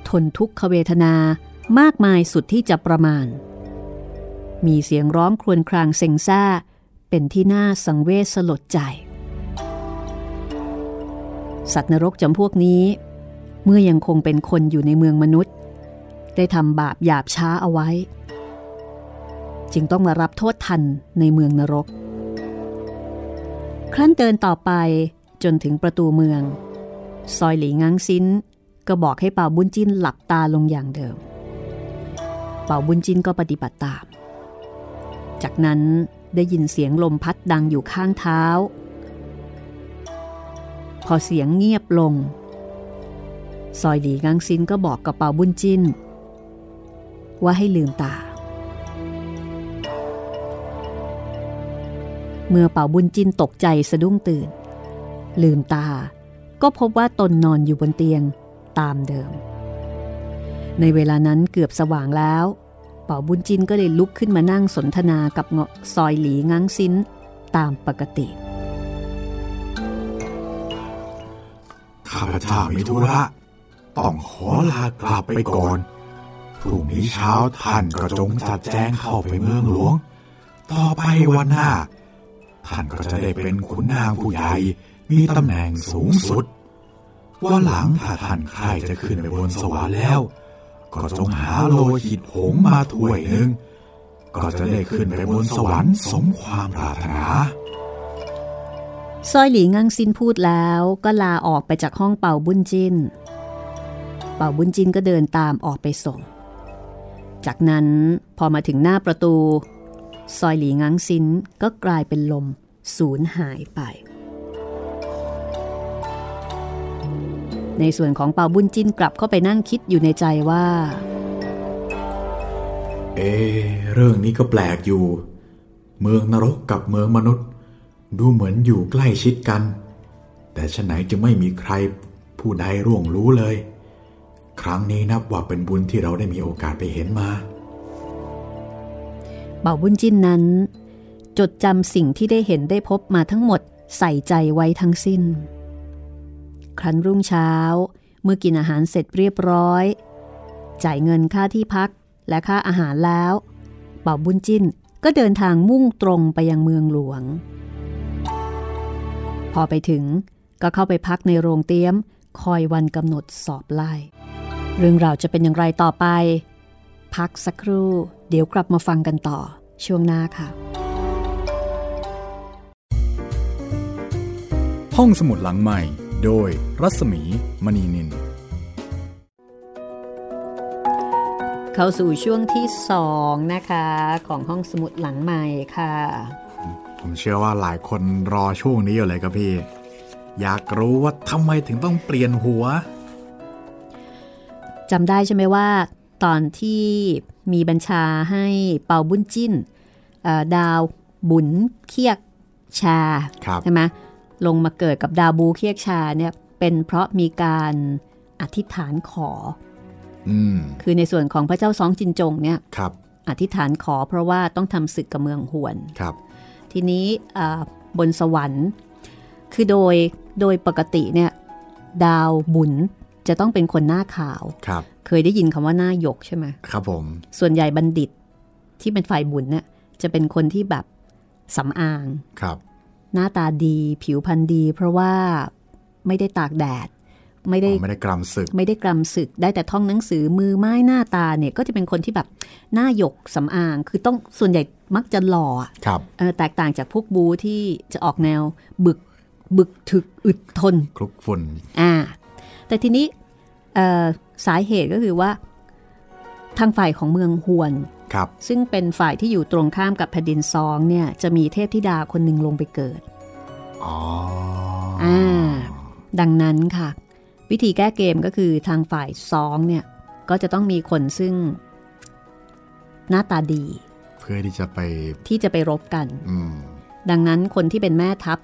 [SPEAKER 2] ทนทุกขเวทนามากมายสุดที่จะประมาณ มีเสียงร้องครวญครางเซ็งซ่าเป็นที่น่าสังเวชสลดใจ สัตว์นรกจำพวกนี้ เมื่อยังคงเป็นคนอยู่ในเมืองมนุษย์ ได้ทำบาปหยาบช้าเอาไว้ จึงต้องมารับโทษทันในเมืองนรก ครั้นเดินต่อไปจนถึงประตูเมือง ซอยหลีงังซินก็บอกให้เป่าบุญจินหลับตาลงอย่างเดิม เป่าบุญจินก็ปฏิบัติตาม จากนั้นได้ยินเสียงลมพัดดังอยู่ข้างเท้า พอเสียงเงียบลง ซอยหลีงังซินก็บอกกับเป่าบุญจินว่าให้ลืมตา เมื่อเป่าบุญจินตกใจสะดุ้งตื่น ลืมตา ก็พบว่าตนนอนอยู่บนเตียงตามเดิม ในเวลานั้นเกือบสว่างแล้ว เป่าบุญจินก็เลยลุกขึ้นมานั่งสนทนากับเงาะซอยหลีงังซินตามปกติ
[SPEAKER 1] ข้าพเจ้ามีธุระ ต้องขอลากลับไปก่อน พรุ่งนี้เช้าท่านก็จงจัดแจงเข้าไปเมืองหลวง ต่อไปวันหน้า ท่านก็จะได้เป็นขุนนางผู้ใหญ่ มีตำแหน่งสูงสุด ว่าหลังถ้าท่านใครจะขึ้นไปบนสวรรค์แล้ว ก็จงหาโลหิตหงมาถ้วยหนึ่ง ก็จะได้ขึ้นไปบนสวรรค์สมความปรารถนา
[SPEAKER 2] ซอยหลีงังซินพูดแล้วก็ลาออกไปจากห้องเป่าบุญจิน เป่าบุญจินก็เดินตามออกไปส่ง จากนั้นพอมาถึงหน้าประตู ซอยหลีงังซินก็กลายเป็นลมสูญหายไป ในส่วนของเป่าบุญจินกลับเข้าไปนั่งคิดอยู่ในใจว่า
[SPEAKER 1] เอะเรื่องนี้ก็แปลกอยู่ เมืองนรกกับเมืองมนุษย์ ดูเหมือนอยู่ใกล้ชิดกัน แต่ฉะไหนจะไม่มีใครผู้ใดร่วงรู้เลย ครั้งนี้นับว่าเป็นบุญที่เราได้มีโอกาสไปเห็นมา
[SPEAKER 2] เป่าบุญจินนั้น จดจำสิ่งที่ได้เห็นได้พบมาทั้งหมดใส่ใจไว้ทั้งสิ้น ครั้นรุ่งเช้า เมื่อกินอาหารเสร็จเรียบร้อย จ่ายเงินค่าที่พักและค่าอาหารแล้วเป่าบุญจินก็เดินทางมุ่งตรงไปยังเมืองหลวง พอไปถึงก็เข้าไปพักในโรงเตี้ยม คอยวันกำหนดสอบไล่ เรื่องราวจะเป็นอย่างไรต่อไป พักสักครู่ เดี๋ยวกลับมาฟังกันต่อช่วงหน้าค่ะ
[SPEAKER 1] ห้องสมุดหลังใหม่ โดยรัศมีมณีนิน
[SPEAKER 2] เข้าสู่ช่วงที่สองนะคะ ของห้องสมุดหลังใหม่ค่ะ
[SPEAKER 1] ผมเชื่อว่าหลายคนรอช่วงนี้อยู่เลยครับพี่ อยากรู้ว่าทำไมถึงต้องเปลี่ยนหัว
[SPEAKER 2] จำได้ใช่ไหมว่า ตอนที่มีบัญชาให้เป่าบุญจิ้นเอ่อดาวบุญเคียกชา
[SPEAKER 1] ครับ
[SPEAKER 2] ใช่ไหมลงมาเกิดกับดาวบูเคียกชาเนี่ยเป็นเพราะมีการอธิษฐานขอ
[SPEAKER 1] อืม
[SPEAKER 2] คือในส่วนของพระเจ้าซองจินจงเนี่ย
[SPEAKER 1] ครับ
[SPEAKER 2] อธิษฐานขอเพราะว่าต้องทำศึกกับเมืองหวน
[SPEAKER 1] ครับ
[SPEAKER 2] ทีนี้อ่าบนสวรรค์ คือโดยโดยปกติเนี่ยดาวบุญจะต้องเป็นคนหน้าขาว
[SPEAKER 1] ครับ
[SPEAKER 2] เคยได้ยินคำว่าหน้าหยกใช่ไหม
[SPEAKER 1] ครับผม
[SPEAKER 2] ส่วนใหญ่บัณฑิตที่เป็นฝ่ายบุญเนี่ยจะเป็นคนที่แบบสำอาง
[SPEAKER 1] ครับ
[SPEAKER 2] หน้าตาดีผิวพรรณดี เพราะว่าไม่ได้ตากแดด ไม่ได้
[SPEAKER 1] อ๋อไม่ได้กรำศึก
[SPEAKER 2] ไม่ได้กรำศึก ได้แต่ท่องหนังสือมือไม้หน้าตาเนี่ยก็จะเป็นคนที่แบบหน้าหยกสำอาง คือต้องส่วนใหญ่มักจะหล่ออะ
[SPEAKER 1] ครับ
[SPEAKER 2] เออแตกต่างจากพวกบูที่จะออกแนวบึกบึกถึกอึดทน
[SPEAKER 1] คลุกฝุ่น
[SPEAKER 2] อ่าแต่ทีนี้เอ่อสาเหตุก็คือว่าทางฝ่ายของเมืองฮวน
[SPEAKER 1] ครับ
[SPEAKER 2] ซึ่งเป็นฝ่ายที่อยู่ตรงข้ามกับแผ่นดินซองเนี่ยจะมีเทพธิดาคนหนึ่งลงไปเกิด
[SPEAKER 1] อ๋อ
[SPEAKER 2] อ่า ดังนั้นค่ะ วิธีแก้เกมก็คือทางฝ่ายซองเนี่ย ก็จะต้องมีคนซึ่งหน้าตาดี
[SPEAKER 1] เพื่อที่จะไป
[SPEAKER 2] ที่จะไปรบกัน
[SPEAKER 1] อืม
[SPEAKER 2] ดังนั้นคนที่เป็นแม่ทัพ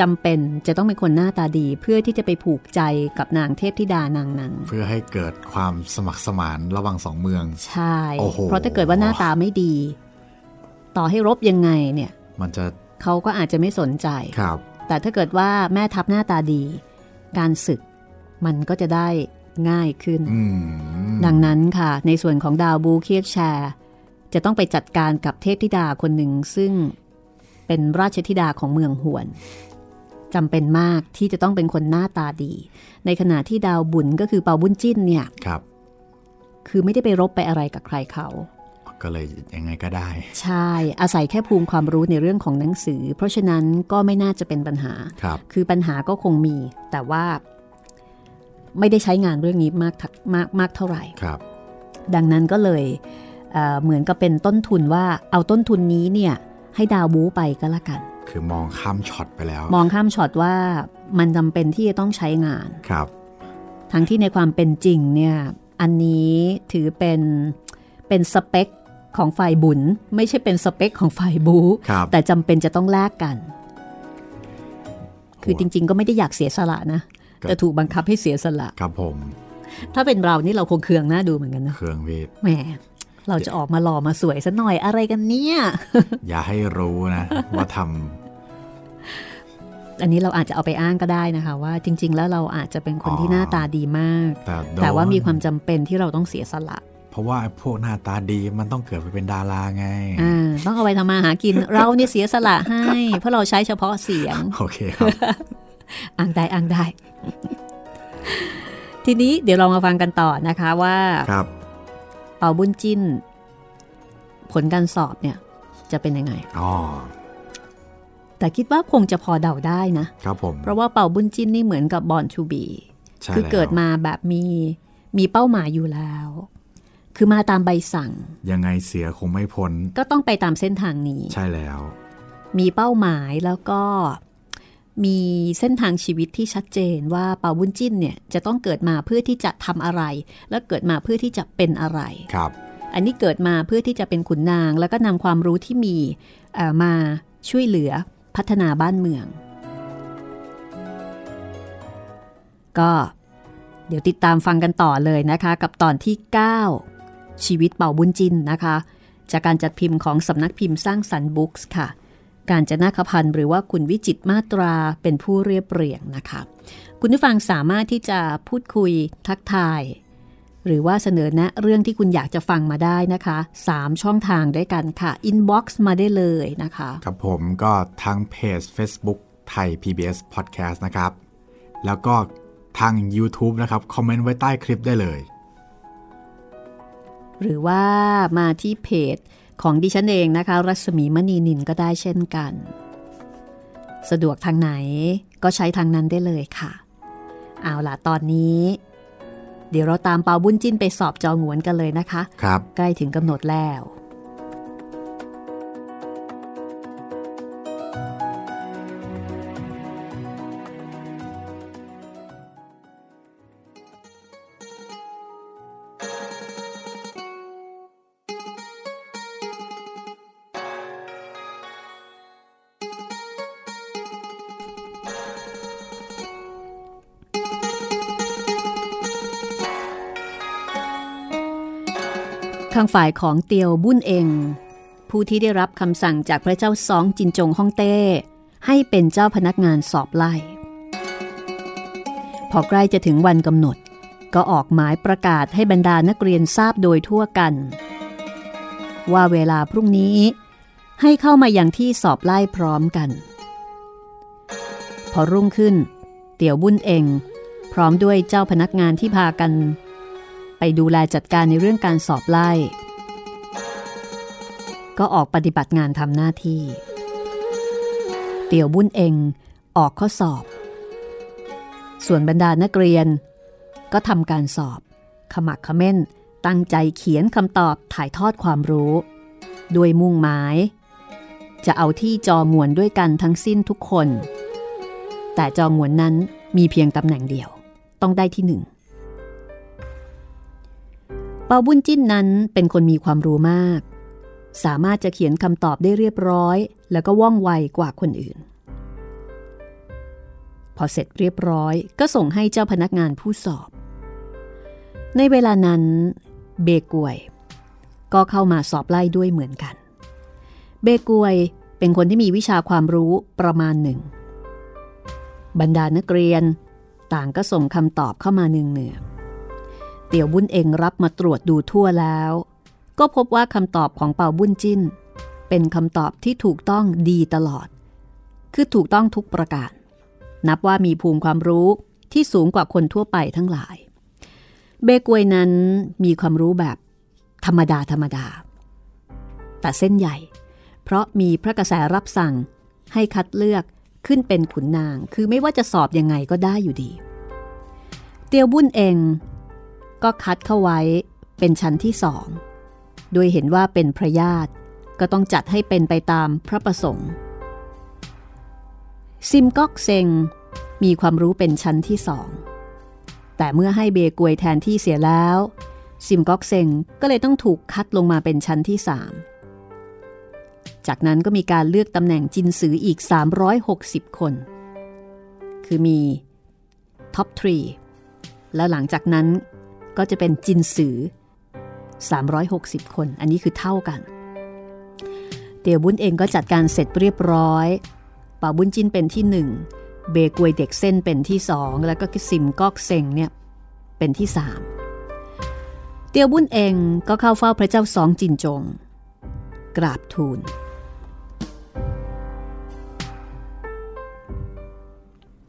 [SPEAKER 2] จำเป็นจะต้องเป็นคนหน้าตาดี เพื่อที่จะไปผูกใจกับนางเทพธิดานางนั้น
[SPEAKER 1] เพื่อให้เกิดความสมัครสมานระหว่างสองเมือง
[SPEAKER 2] ใช่
[SPEAKER 1] โอ้โห
[SPEAKER 2] เพราะถ้าเกิดว่าหน้าตาไม่ดี ต่อให้รบยังไงเนี่ย
[SPEAKER 1] มันจะ
[SPEAKER 2] เขาก็อาจจะไม่สนใจ
[SPEAKER 1] ครับ
[SPEAKER 2] แต่ถ้าเกิดว่าแม่ทัพหน้าตาดี การศึก มันก็จะได้ง่ายขึ้น
[SPEAKER 1] อืม
[SPEAKER 2] ดังนั้นค่ะ ในส่วนของดาวบูเคียกแชร์ จะต้องไปจัดการกับเทพธิดาคนหนึ่ง ซึ่งเป็นราชธิดาของเมืองหวนจำเป็นมากที่จะต้องเป็นคนหน้าตาดี ในขณะที่ดาวบุญก็คือเปาบุญจิ้นเนี่ย
[SPEAKER 1] ครับ
[SPEAKER 2] คือไม่ได้ไปรบไปอะไรกับใครเขา
[SPEAKER 1] ก็เลยยังไงก็ได้
[SPEAKER 2] ใช่อาศัยแค่ภูมิความรู้ในเรื่องของหนังสือ เพราะฉะนั้นก็ไม่น่าจะเป็นปัญหา
[SPEAKER 1] ครับ
[SPEAKER 2] คือปัญหาก็คงมี แต่ว่า ไม่ได้ใช้งานเรื่องนี้มากทักมากมากเท่าไหร่
[SPEAKER 1] ครับ
[SPEAKER 2] ดังนั้นก็เลยเอ่อเหมือนกับเป็นต้นทุนว่าเอาต้นทุนนี้เนี่ยให้ดาวบูไปก็แล้วกัน
[SPEAKER 1] คือมองข้ามช็อตไปแล้ว
[SPEAKER 2] มองข้ามช็อตว่ามันจำเป็นที่จะต้องใช้งาน
[SPEAKER 1] ครับ
[SPEAKER 2] ทั้งที่ในความเป็นจริงเนี่ยอันนี้ถือเป็นเป็นสเปคของฝ่ายบุญ ไม่ใช่เป็นสเปคของฝ่ายบู
[SPEAKER 1] ครับ
[SPEAKER 2] แต่จำเป็นจะต้องแลกกัน คือจริง ๆ ก็ไม่ได้อยากเสียสละนะ
[SPEAKER 1] ก็
[SPEAKER 2] แต่ถูกบังคับให้เสียสละ
[SPEAKER 1] ครับผม
[SPEAKER 2] ถ้าเป็นเรานี่เราคงเคืองหน้าดูเหมือนกันนะ
[SPEAKER 1] เครื่องเวท
[SPEAKER 2] แหมเราจะออกมาหล่อมาสวยซะหน่อยอะไรกันเนี่ย
[SPEAKER 1] อย่าให้รู้นะ ว่าท
[SPEAKER 2] อันนี้เราอาจจะเอาไปอ้างก็ได้นะคะ ว่าจริง ๆ แล้วเราอาจจะเป็นคนที่หน้าตาดีมากำ
[SPEAKER 1] แต่โดน
[SPEAKER 2] แต่ว่ามีความจำเป็นที่เราต้องเสียสละ
[SPEAKER 1] เพราะว่าไอ้พวกหน้าตาดีมันต้องเกิดไปเป็นดาราไง
[SPEAKER 2] อ่าต้องเอาไปทำมาหากิน เราเนี่ยเสียสละให้ เพราะเราใช้เฉพาะเสียง
[SPEAKER 1] โอเคครับ
[SPEAKER 2] อ้างได้อ้างได้ ทีนี้เดี๋ยวเรามาฟังกันต่อนะคะว่า
[SPEAKER 1] ครับ
[SPEAKER 2] เปาบุญจิ้น ผลการสอบเนี่ย จะเป็นยังไง
[SPEAKER 1] อ๋อ
[SPEAKER 2] แต่คิดว่าคงจะพอเดาได้นะ
[SPEAKER 1] ครับผม
[SPEAKER 2] เพราะว่าเป่าบุญจิ้นนี่เหมือนกับบอลชูบี
[SPEAKER 1] ใช่
[SPEAKER 2] คือเกิด
[SPEAKER 1] แล้ว
[SPEAKER 2] มาแบบมีมีเป้าหมายอยู่แล้ว คือมาตามใบสั่ง
[SPEAKER 1] ยังไงเสียคงไม่พ้น
[SPEAKER 2] ก็ต้องไปตามเส้นทางนี้
[SPEAKER 1] ใช่แล้ว
[SPEAKER 2] มีเป้าหมายแล้วก็ มีเส้นทางชีวิตที่ชัดเจนว่าเปาบุญจิ้นเนี่ยจะต้องเกิดมาเพื่อที่จะทำอะไร และเกิดมาเพื่อที่จะเป็นอะไร
[SPEAKER 1] ครับ
[SPEAKER 2] อันนี้เกิดมาเพื่อที่จะเป็นขุนนาง แล้วก็นำความรู้ที่มีมาช่วยเหลือพัฒนาบ้านเมือง ก็เดี๋ยวติดตามฟังกันต่อเลยนะคะ กับตอนที่ 9 ชีวิตเป่าบุญจินนะคะ จากการจัดพิมพ์ของสำนักพิมพ์สร้างสรรค์บุ๊กส์ค่ะ การจะนาคพันธ์หรือว่าคุณวิจิตมาตราเป็นผู้เรียบเรียงนะคะ คุณผู้ฟังสามารถที่จะพูดคุยทักทาย หรือว่าเสนอแนะเรื่องที่คุณอยากจะฟังมาได้นะคะ 3 ช่องทางด้วยกันค่ะ inbox มาได้เลยนะคะ
[SPEAKER 1] ครับผมก็ทางเพจ Facebook ไทย PBS Podcast นะครับ แล้วก็ทาง YouTube นะครับ คอมเมนต์ไว้ใต้คลิปได้เลย
[SPEAKER 2] หรือว่ามาที่เพจ ของดิฉันเองนะคะ รัศมีมณีนินก็ได้เช่นกัน สะดวกทางไหนก็ใช้ทางนั้นได้เลยค่ะ เอาล่ะตอนนี้ เดี๋ยวเราตามเปาบุญจิ้นไปสอบจองหวนกันเลยนะคะ
[SPEAKER 1] ครับ
[SPEAKER 2] ใกล้ถึงกำหนดแล้ว ฝ่ายของเตียวบุญเอง ผู้ที่ได้รับคำสั่งจากพระเจ้าซองจินจงฮ่องเต้ ให้เป็นเจ้าพนักงานสอบไล่ พอใกล้จะถึงวันกำหนด ก็ออกหมายประกาศให้บรรดานักเรียนทราบโดยทั่วกัน ว่าเวลาพรุ่งนี้ ให้เข้ามาอย่างที่สอบไล่พร้อมกัน พอรุ่งขึ้น เตียวบุญเอง พร้อมด้วยเจ้าพนักงานที่พากัน ไปดูแลจัดการในเรื่องการสอบไล่ ก็ออกปฏิบัติงานทำหน้าที่ เตี่ยวบุญเองออกข้อสอบ ส่วนบรรดานักเรียน ก็ทำการสอบ ขมักเขม้น ตั้งใจเขียนคำตอบถ่ายทอดความรู้ด้วยมุ่งหมาย จะเอาที่จอมวนด้วยกันทั้งสิ้นทุกคน แต่จอมวนนั้นมีเพียงตำแหน่งเดียว ต้องได้ที่หนึ่ง เปาบุญจิ้นนั้นเป็นคนมีความรู้มาก สามารถจะเขียนคำตอบได้เรียบร้อย แล้วก็ว่องไวกว่าคนอื่น พอเสร็จเรียบร้อยก็ส่งให้เจ้าพนักงานผู้สอบ ในเวลานั้น เบกวย ก็เข้ามาสอบไล่ด้วยเหมือนกัน เบกวยเป็นคนที่มีวิชาความรู้ประมาณหนึ่ง บรรดานักเรียน ต่างก็ส่งคำตอบเข้ามาเนืองเนือ เตียวบุญเองรับมาตรวจดูทั่วแล้ว ก็พบว่าคำตอบของเป่าบุญจิ้น เป็นคำตอบที่ถูกต้องดีตลอด คือถูกต้องทุกประการ นับว่ามีภูมิความรู้ที่สูงกว่าคนทั่วไปทั้งหลาย เบกวยนั้นมีความรู้แบบธรรมดาธรรมดา แต่เส้นใหญ่ เพราะมีพระกระแสรับสั่งให้คัดเลือกขึ้นเป็นขุนนาง คือไม่ว่าจะสอบยังไงก็ได้อยู่ดี เตียวบุญเอง ก็คัดเข้าไว้เป็นชั้นที่สองโดยเห็นว่าเป็นพระญาติก็ต้องจัดให้เป็นไปตามพระประสงค์ ซิมก๊อกเซงมีความรู้เป็นชั้นที่สอง แต่เมื่อให้เบกวยแทนที่เสียแล้ว ซิมก๊อกเซงก็เลยต้องถูกคัดลงมาเป็นชั้นที่สามจากนั้นก็มีการเลือกตำแหน่งจินสืออีก 360 คน คือมีท็อปทรีแล้วหลังจากนั้น ก็จะเป็นจินสือ 360 คน อันนี้คือเท่ากัน เตียวบุญเองก็จัดการเสร็จเรียบร้อยป่าบุญจินเป็นที่หนึ่งเบกวยเด็กเส้นเป็นที่สองแล้วก็ซิมกอกเซงเนี่ยเป็นที่สามเตียวบุญเองก็เข้าเฝ้าพระเจ้าสองจินจง กราบทูล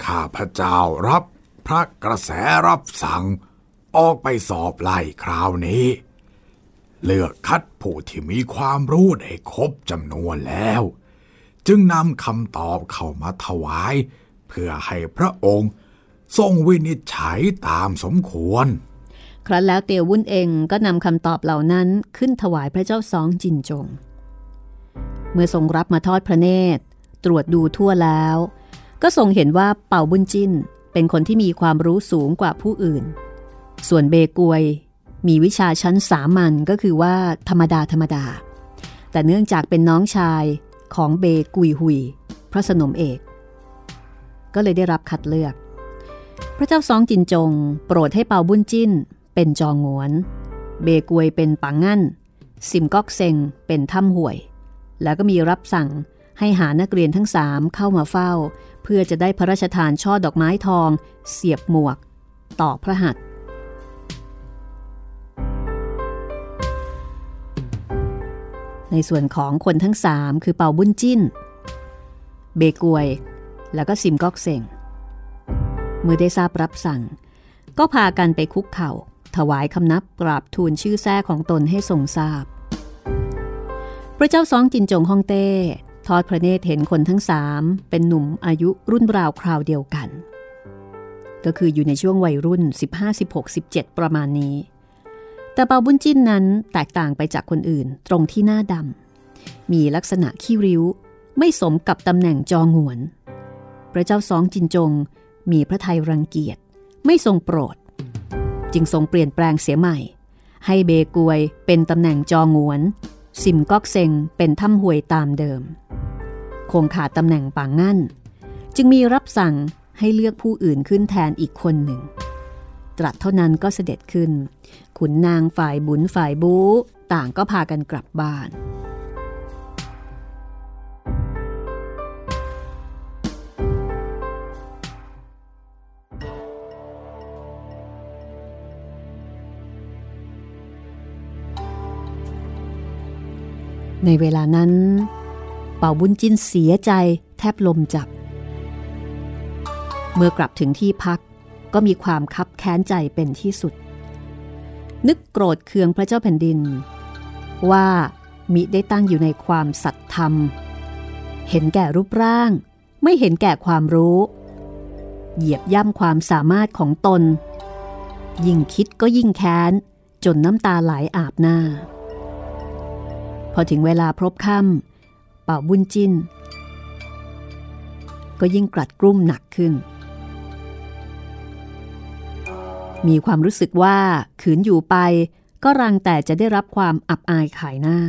[SPEAKER 1] ข้าพระเจ้ารับพระกระแสรับสั่ง ออกไปสอบไล่คราวนี้ เลือกคัดผู้ที่มีความรู้ได้ครบจำนวนแล้ว จึงนำคำตอบเข้ามาถวาย เพื่อให้พระองค์ทรงวินิจฉัยตามสมควร
[SPEAKER 2] ครั้นแล้วเตียววุ้นเองก็นำคำตอบเหล่านั้นขึ้นถวายพระเจ้าสองจินจง เมื่อทรงรับมาทอดพระเนตร ตรวจดูทั่วแล้ว ก็ทรงเห็นว่าเป่าบุญจินเป็นคนที่มีความรู้สูงกว่าผู้อื่น ส่วนเบกวยมีวิชาชั้นสามัญก็คือว่าธรรมดาธรรมดา แต่เนื่องจากเป็นน้องชายของเบกุยหุย พระสนมเอก ก็เลยได้รับคัดเลือก พระเจ้าซองจินจง โปรดให้เปาบุญจิ้น เป็นจองงวน เบกวยเป็นปังงั้นซิมก๊อกเซงเป็นถ้ำห่วย แล้วก็มีรับสั่งให้หานักเรียนทั้งสามเข้ามาเฝ้า เพื่อจะได้พระราชทานช่อดอกไม้ทอง เสียบหมวก ต่อพระหัตถ์ ในส่วนของคนทั้งสามคือเปาบุญจิ้น เบกวย แล้วก็ซิมก๊อกเซงเมื่อได้ทราบรับสั่ง ก็พากันไปคุกเข่า ถวายคำนับกราบทูลชื่อแท้ของตนให้ทรงทราบ พระเจ้าสองจินจงฮ่องเต้ ทอดพระเนตรเห็นคนทั้งสามเป็นหนุ่มอายุรุ่นราวคราวเดียวกัน ก็คืออยู่ในช่วงวัยรุ่น 15 16 17 ประมาณนี้ แต่เปาบุญจิ้นนั้นแตกต่างไปจากคนอื่นตรงที่หน้าดำมีลักษณะขี้ริ้ว ไม่สมกับตำแหน่งจองหวน พระเจ้าสองจินจง มีพระทัยรังเกียจ ไม่ทรงโปรด จึงทรงเปลี่ยนแปลงเสียใหม่ ให้เบกวยเป็นตำแหน่งจองหวน สิมก๊อกเซงเป็นถ้ำหวยตามเดิม คงขาดตำแหน่งปางงั้นจึงมีรับสั่งให้เลือกผู้อื่นขึ้นแทนอีกคนหนึ่ง ตรัสเท่านั้นก็เสด็จขึ้น ขุนนางฝ่ายบุญฝ่ายบูต่างก็พากันกลับบ้าน ในเวลานั้น เป่าบุญจินเสียใจแทบลมจับ เมื่อกลับถึงที่พักก็มีความคับแค้นใจเป็นที่สุด นึกโกรธเคืองพระเจ้าแผ่นดิน ว่ามิได้ตั้งอยู่ในความสัตย์ธรรม เห็นแก่รูปร่าง ไม่เห็นแก่ความรู้ เหยียบย่ำความสามารถของตน ยิ่งคิดก็ยิ่งแค้น จนน้ำตาไหลอาบหน้า พอถึงเวลาพบค่ำเป่าบุญจินก็ยิ่งกรัดกรุ่มหนักขึ้น มีความรู้สึกว่าขืนอยู่ไป ก็รังแต่จะได้รับความอับอายขายหน้า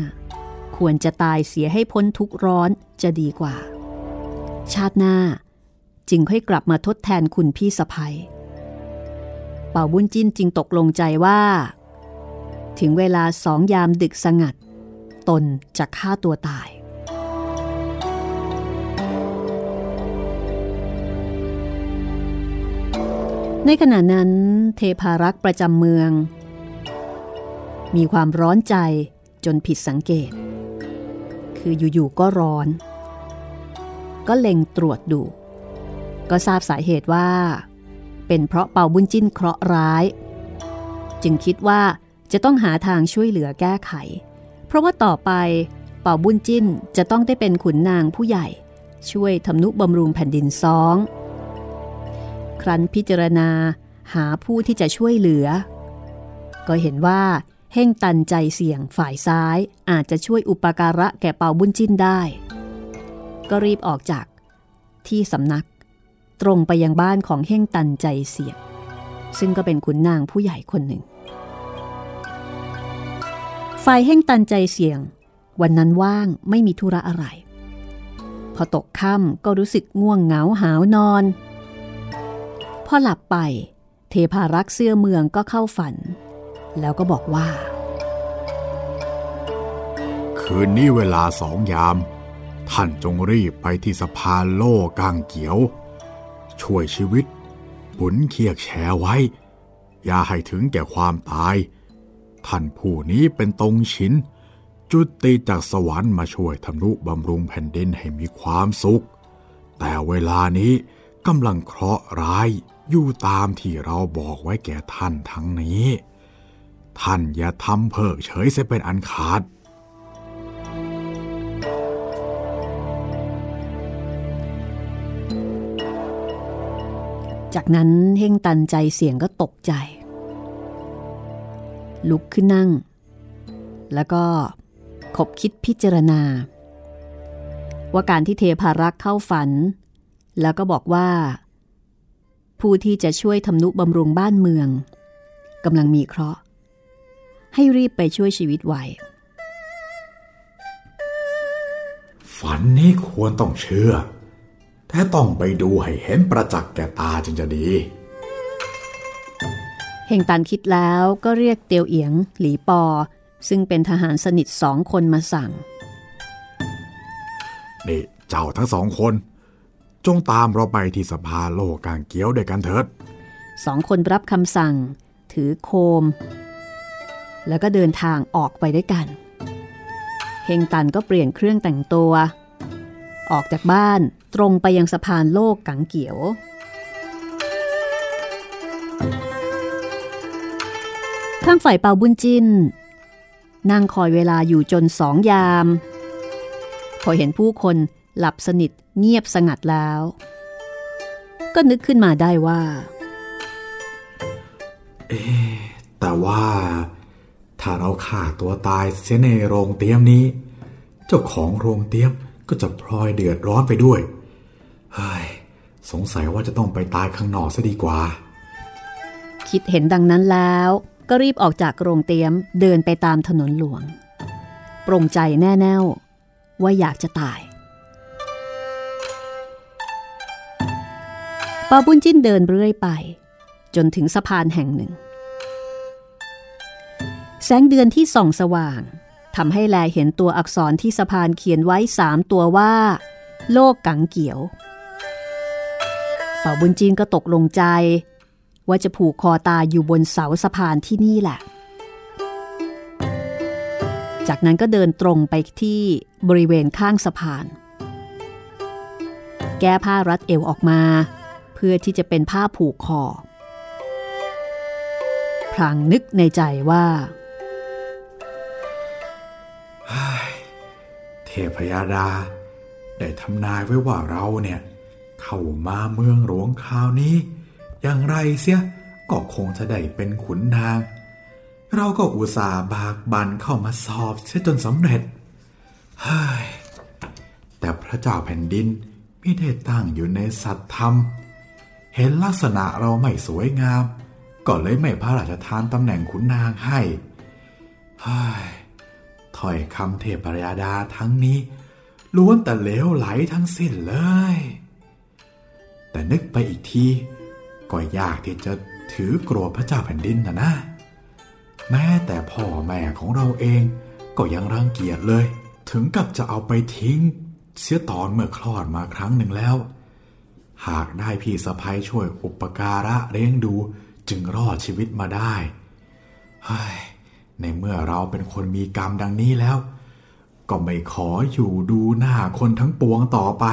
[SPEAKER 2] ควรจะตายเสียให้พ้นทุกร้อนจะดีกว่า ชาติหน้าจึงค่อยกลับมาทดแทนคุณพี่สะพ้ยเป่าบุญจินจึงตกลงใจว่า ถึงเวลาสองยามดึกสงัด ตนจะฆ่าตัวตาย ในขณะนั้นเทพารักษ์ประจำเมือง มีความร้อนใจจนผิดสังเกต คืออยู่ๆก็ร้อน ก็เล็งตรวจดู ก็ทราบสาเหตุว่า เป็นเพราะเป่าบุญจิ้นเคราะห์ร้าย จึงคิดว่าจะต้องหาทางช่วยเหลือแก้ไข เพราะว่าต่อไปเป่าบุญจิ้นจะต้องได้เป็นขุนนางผู้ใหญ่ ช่วยทำนุบำรุงแผ่นดินซอง ครั้นพิจารณาหาผู้ที่จะช่วยเหลือ ก็เห็นว่าเฮ่งตันใจเสี่ยงฝ่ายซ้ายอาจจะช่วยอุปการะแก่เปาบุญจิ้นได้ ก็รีบออกจากที่สำนัก ตรงไปยังบ้านของเฮ่งตันใจเสี่ยง ซึ่งก็เป็นขุนนางผู้ใหญ่คนหนึ่ง ฝ่ายเฮ่งตันใจเสี่ยง วันนั้นว่างไม่มีธุระอะไร พอตกค่ำก็รู้สึกง่วงเหงาหาวนอน พอหลับไป เทพารักษ์เสื้อเมืองก็เข้าฝัน แล้วก็บอกว่า
[SPEAKER 1] คืนนี้เวลาสองยาม ท่านจงรีบไปที่สะพานโล่กางเกียว ช่วยชีวิตบุญเคียกแชไว้ อย่าให้ถึงแก่ความตาย ท่านผู้นี้เป็นตรงชินจุติจากสวรรค์มาช่วยทำนุบำรุงแผ่นดินให้มีความสุข แต่เวลานี้ กำลังเคราะห์ร้ายอยู่ตามที่เราบอกไว้แก่ท่านทั้งนี้ ท่านอย่าทำเพิกเฉยเสียเป็นอันขาด
[SPEAKER 2] จากนั้นเฮงตันใจเสียงก็ตกใจ ลุกขึ้นนั่ง แล้วก็คบคิดพิจารณา ว่าการที่เทพารักษ์เข้าฝัน แล้วก็บอกว่า ผู้ที่จะช่วยทำนุบำรุงบ้านเมืองกำลังมีเคราะห์ ให้รีบไปช่วยชีวิตไว้
[SPEAKER 1] ฝันนี้ควรต้องเชื่อ แต่ต้องไปดูให้เห็นประจักษ์แก่ตาจึงจะดี
[SPEAKER 2] เฮงตันคิดแล้วก็เรียกเตียวเอียง หลีปอ ซึ่งเป็นทหารสนิทสองคนมาสั่ง
[SPEAKER 1] นี่เจ้าทั้งสองคน จงตามเราไปที่สภาโลกกางเกี้ยวด้วยกันเถิด
[SPEAKER 2] สองคนรับคำสั่ง ถือโคม แล้วก็เดินทางออกไปด้วยกัน เฮงตันก็เปลี่ยนเครื่องแต่งตัว ออกจากบ้านตรงไปยังสะพานโลกกังเกียว ข้างฝ่ายเปาบุญจินนั่งคอยเวลาอยู่จนสองยาม พอเห็นผู้คน หลับสนิทเงียบสงัดแล้ว ก็นึกขึ้นมาได้ว่า
[SPEAKER 1] แต่ว่าถ้าเราฆ่าตัวตายเสียในโรงเตี๊ยมนี้ เจ้าของโรงเตี๊ยมก็จะพลอยเดือดร้อนไปด้วยเฮ้ยสงสัยว่าจะต้องไปตายข้างนอกซะดีกว่า
[SPEAKER 2] คิดเห็นดังนั้นแล้วก็รีบออกจากโรงเตี๊ยมเดินไปตามถนนหลวง ปรงใจแน่แน่ว่าอยากจะตาย ปาบุญจิ้นเดินเรื่อยไป จนถึงสะพานแห่งหนึ่ง แสงเดือนที่ส่องสว่างทำให้แลเห็นตัวอักษรที่สะพานเขียนไว้สามตัวว่า โลกกังเกียวเป่าบุญจีนก็ตกลงใจ ว่าจะผูกคอตายอยู่บนเสาสะพานที่นี่แหละ จากนั้นก็เดินตรงไปที่บริเวณข้างสะพาน แก้ผ้ารัดเอวออกมา พื่อที่จะเป็นผ้าผูกคอ พลางนึกในใจว่า
[SPEAKER 1] เทพยาดา ได้ทำนายไว้ว่าเราเนี่ย เข้ามาเมืองหลวงคราวนี้ อย่างไรเสียก็คงจะได้เป็นขุนนาง เราก็อุตส่าห์บากบันเข้ามาสอบเสียจนสำเร็จเฮ้ยแต่พระเจ้าแผ่นดินไม่ได้ตั้งอยู่ในสัตธรรม เห็นลักษณะเราไม่สวยงาม ก็เลยไม่พระราชทานตำแหน่งขุนนางให้ฮ้ยถ้อยคำเทพรยาดาทั้งนี้ ล้วนแต่เลวไหลทั้งสิ้นเลย แต่นึกไปอีกที ก็ยากที่จะถือกลัวพระเจ้าแผ่นดินนะนะ แม้แต่พ่อแม่ของเราเองก็ยังรังเกียจเลย ถึงกับจะเอาไปทิ้ง เสียตอนเมื่อคลอดมาครั้งหนึ่งแล้ว หากได้พี่สะพ้ยช่วยอุปการะเลี้ยงดูจึงรอดชีวิตมาได้เฮ้ยในเมื่อเราเป็นคนมีกรรมดังนี้แล้ว ก็ไม่ขออยู่ดูหน้าคนทั้งปวงต่อไป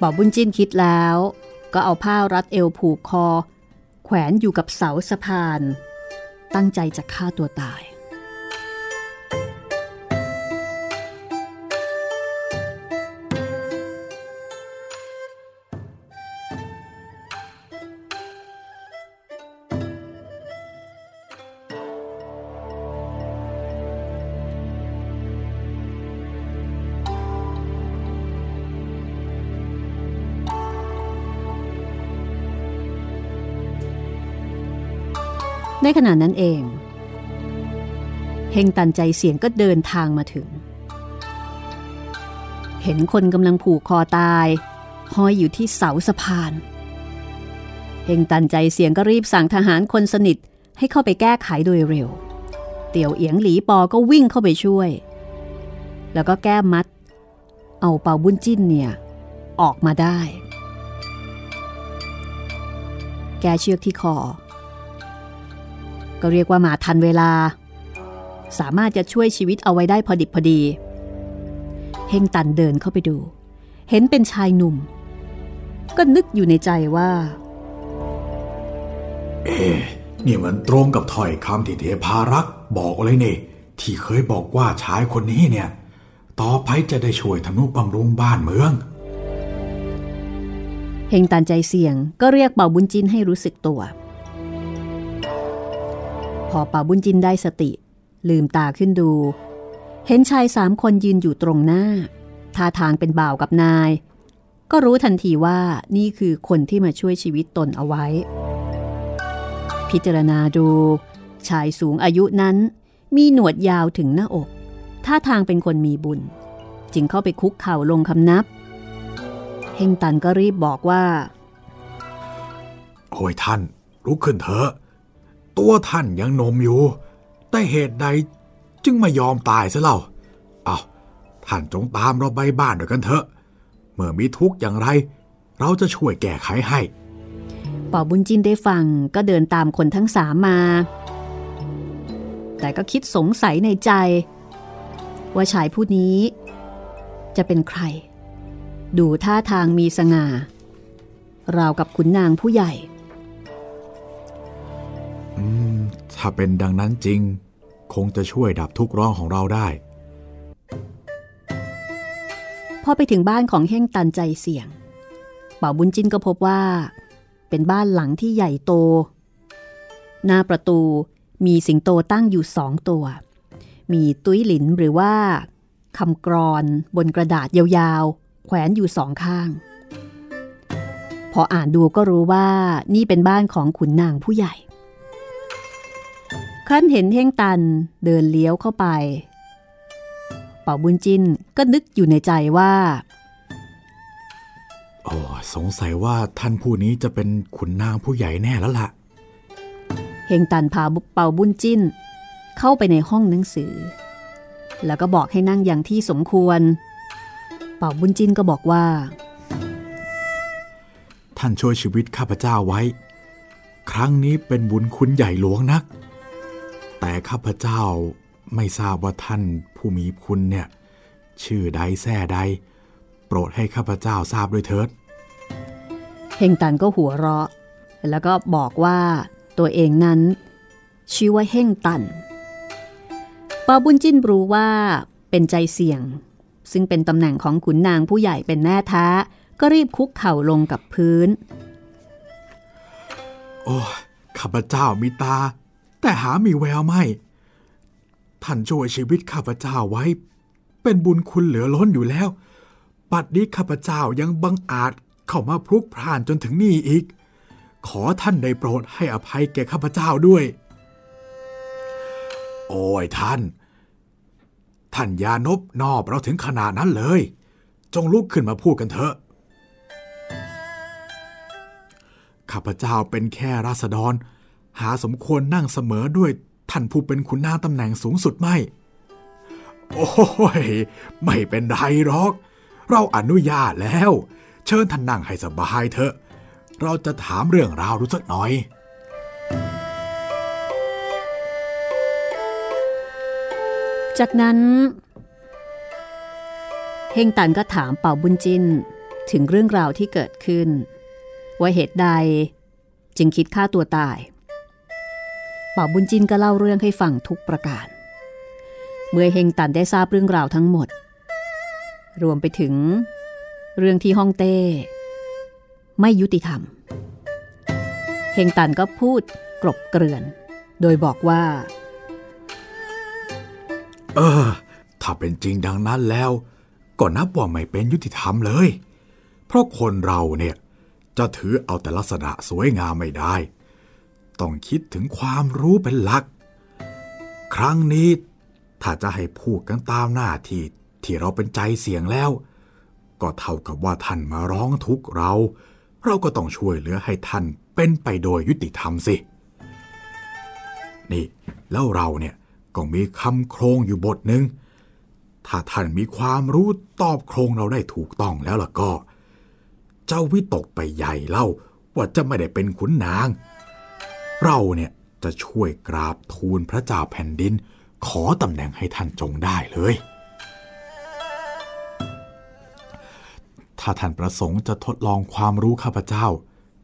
[SPEAKER 2] บอบบุญจินคิดแล้ว ก็เอาผ้ารัดเอวผูกคอ แขวนอยู่กับเสาสะพาน ตั้งใจจะฆ่าตัวตาย ขณะนั้นเอง เฮงตันใจเสียงก็เดินทางมาถึง เห็นคนกำลังผูกคอตายห้อยอยู่ที่เสาสะพาน เฮงตันใจเสียงก็รีบสั่งทหารคนสนิทให้เข้าไปแก้ไขโดยเร็ว เตี่ยวเอียงหลีปอก็วิ่งเข้าไปช่วย แล้วก็แก้มัด เอาเปาบุญจิ้นเนี่ย ออกมาได้ แกเชือกที่คอ ก็เรียกว่ามาทันเวลา สามารถจะช่วยชีวิตเอาไว้ได้พอดิบพอดี เฮงตันเดินเข้าไปดู เห็นเป็นชายหนุ่ม ก็นึกอยู่ในใจว่า
[SPEAKER 1] เอ๊ะนี่มันตรงกับถ้อยคำที่เทพารักษ์บอกเลยนี่ ที่เคยบอกว่าชายคนนี้เนี่ย ต่อไปจะได้ช่วยทำนุบำรุงบ้านเมือง
[SPEAKER 2] เฮงตันใจเสี่ยงก็เรียกเป่าบุญจินให้รู้สึกตัว พอป่าบุญจินได้สติ ลืมตาขึ้นดู เห็นชายสามคนยืนอยู่ตรงหน้าท่าทางเป็นบ่าวกับนาย ก็รู้ทันทีว่านี่คือคนที่มาช่วยชีวิตตนเอาไว้ พิจารณาดู ชายสูงอายุนั้น มีหนวดยาวถึงหน้าอกท่าทางเป็นคนมีบุญ จึงเข้าไปคุกเข่าลงคำนับ เฮงตันก็รีบบอกว่า
[SPEAKER 1] โอ้ยท่านลุกขึ้นเถอะ ตัวท่านยังนมอยู่ แต่เหตุใดจึงไม่ยอมตายซะเล่า เอาท่านจงตามเราไปบ้านด้วยกันเถอะ เมื่อมีทุกข์อย่างไร เราจะช่วยแก้ไขให้
[SPEAKER 2] ป่าบุญจินได้ฟังก็เดินตามคนทั้งสามมา แต่ก็คิดสงสัยในใจ ว่าชายผู้นี้ จะเป็นใคร ดูท่าทางมีสง่าราวกับขุนนางผู้ใหญ่
[SPEAKER 1] ถ้าเป็นดังนั้นจริง คงจะช่วยดับทุกร้อนของเราได้
[SPEAKER 2] พอไปถึงบ้านของเฮ่งตันใจเสี่ยงเป่าบุญจินก็พบว่า เป็นบ้านหลังที่ใหญ่โต หน้าประตูมีสิงโตตั้งอยู่สองตัว มีตุ้ยหลินหรือว่าคำกรอนบนกระดาษยาวๆ แขวนอยู่สองข้าง พออ่านดูก็รู้ว่านี่เป็นบ้านของขุนนางผู้ใหญ่ ครั้นเห็นเฮ่งตันเดินเลี้ยวเข้าไป เป่าบุญจินก็นึกอยู่ในใจว่า
[SPEAKER 1] โอ้สงสัยว่าท่านผู้นี้จะเป็นขุนนางผู้ใหญ่แน่แล้วล่ะ
[SPEAKER 2] เฮงตันพาเป่าบุญจิ้นเข้าไปในห้องหนังสือ แล้วก็บอกให้นั่งอย่างที่สมควร เป่าบุญจิ้นก็บอกว่า
[SPEAKER 1] ท่านช่วยชีวิตข้าพเจ้าไว้ ครั้งนี้เป็นบุญคุณใหญ่หลวงนัก แต่ข้าพเจ้าไม่ทราบว่าท่านผู้มีคุณเนี่ย ชื่อใดแท้ใด โปรดให้ข้าพเจ้าทราบด้วยเถิด
[SPEAKER 2] เฮงตันก็หัวเราะ แล้วก็บอกว่าตัวเองนั้น ชื่อว่าเฮงตันเปาบุญจิ้นรู้ว่าเป็นใจเสี่ยง ซึ่งเป็นตำแหน่งของขุนนางผู้ใหญ่เป็นแน่ท้า ก็รีบคุกเข่าลงกับพื้น
[SPEAKER 1] โอ้ข้าพเจ้ามีตา แต่หามีแววไม่ ท่านช่วยชีวิตข้าพเจ้าไว้ เป็นบุญคุณเหลือล้นอยู่แล้ว ปัดนี้ข้าพเจ้ายังบังอาจเข้ามาพลุกพล่านจนถึงนี่อีก ขอท่านได้โปรดให้อภัยแก่ข้าพเจ้าด้วย โอ้ยท่าน ท่านยานบนอบเราถึงขนาดนั้นเลย จงลุกขึ้นมาพูดกันเถอะข้าพเจ้าเป็นแค่ราษฎร หาสมควรนั่งเสมอด้วยท่านผู้เป็นขุนนางตำแหน่งสูงสุดไม่ โอ้ย ไม่เป็นไรหรอก เราอนุญาตแล้ว เชิญท่านนั่งให้สบายเถอะ เราจะถามเรื่องราวดูสักหน่อย
[SPEAKER 2] จากนั้น เฮงตันก็ถามเป่าบุญจินถึงเรื่องราวที่เกิดขึ้น ว่าเหตุใดจึงคิดฆ่าตัวตาย ป่าบุญจินก็เล่าเรื่องให้ฟังทุกประการ เมื่อเฮงตันได้ทราบเรื่องราวทั้งหมด รวมไปถึง เรื่องที่ฮ่องเต้ ไม่ยุติธรรม เฮงตันก็พูดกรบเกลื่อน โดยบอกว่า
[SPEAKER 1] เออ ถ้าเป็นจริงดังนั้นแล้วก็นับว่าไม่เป็นยุติธรรมเลย เพราะคนเราเนี่ย จะถือเอาแต่ลักษณะสวยงามไม่ได้ ต้องคิดถึงความรู้เป็นหลัก ครั้งนี้ถ้าจะให้พูดกันตามหน้าที่ที่เราเป็นใจเสี่ยงแล้ว ก็เท่ากับว่าท่านมาร้องทุกข์เรา เราก็ต้องช่วยเหลือให้ท่านเป็นไปโดยยุติธรรมสิ นี่ แล้วเราเนี่ยก็มีคำโครงอยู่บทหนึ่งถ้าท่านมีความรู้ตอบโครงเราได้ถูกต้องแล้วล่ะก็ เจ้าวิตกไปใหญ่เล่าว่าจะไม่ได้เป็นขุนนาง เราเนี่ยจะช่วยกราบทูลพระเจ้าแผ่นดิน ขอตำแหน่งให้ท่านจงได้เลย ถ้าท่านประสงค์จะทดลองความรู้ข้าพเจ้า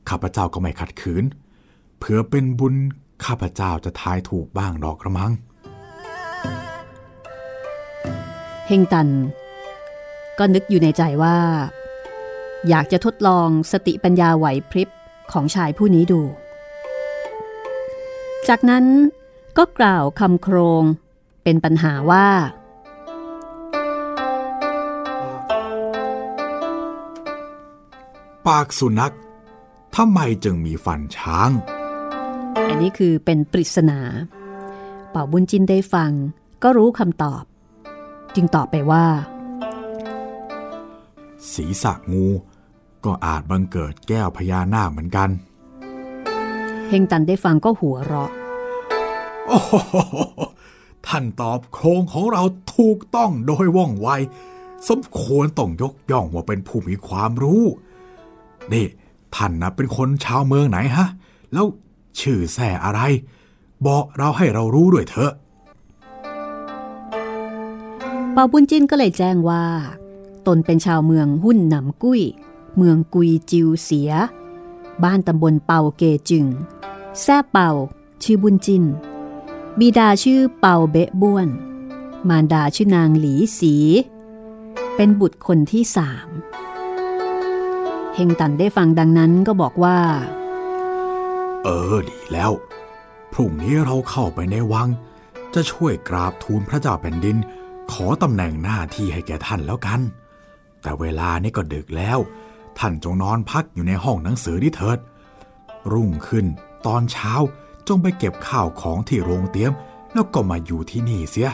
[SPEAKER 1] ข้าพเจ้าก็ไม่ขัดขืน เผื่อเป็นบุญข้าพเจ้าจะทายถูกบ้างดอกกระมัง
[SPEAKER 2] เฮงตัน ก็นึกอยู่ในใจว่า อยากจะทดลองสติปัญญาไหวพริบของชายผู้นี้ดู จากนั้นก็กล่าวคำโครงเป็นปัญหาว่า
[SPEAKER 1] ปากสุนัขทำไมจึงมีฟันช้าง
[SPEAKER 2] อันนี้คือเป็นปริศนา เป่าบุญจินได้ฟังก็รู้คำตอบ จึงตอบไปว่า
[SPEAKER 1] ศีรษะงูก็อาจบังเกิดแก้วพญานาคเหมือนกัน
[SPEAKER 2] เฮงตันได้ฟังก็หัวเราะ
[SPEAKER 1] โอ้โหท่านตอบโครงของเราถูกต้องโดยว่องไว สมควรต้องยกย่องว่าเป็นผู้มีความรู้ นี่ท่านนะเป็นคนชาวเมืองไหนฮะ แล้วชื่อแส่อะไร บอกเราให้เรารู้ด้วยเถอะ
[SPEAKER 2] เปาบุญจินก็เลยแจ้งว่า ตนเป็นชาวเมืองหุ้นหนำกุ้ย เมืองกุยจิวเสีย บ้านตำบลเปาเกจึง แซ่เปาชื่อบุญจิน บิดาชื่อเปาเบะบ้วน มารดาชื่อนางหลีสี เป็นบุตรคนที่สามเฮงตันได้ฟังดังนั้นก็บอกว่า
[SPEAKER 1] เออดีแล้ว พรุ่งนี้เราเข้าไปในวัง จะช่วยกราบทูลพระเจ้าแผ่นดิน ขอตำแหน่งหน้าที่ให้แก่ท่านแล้วกัน แต่เวลานี้ก็ดึกแล้ว ท่านจงนอนพักอยู่ในห้องหนังสือนี่เถิด รุ่งขึ้นตอนเช้าจงไปเก็บข้าวของที่โรงเตรียม แล้วก็มาอยู่ที่นี่เสีย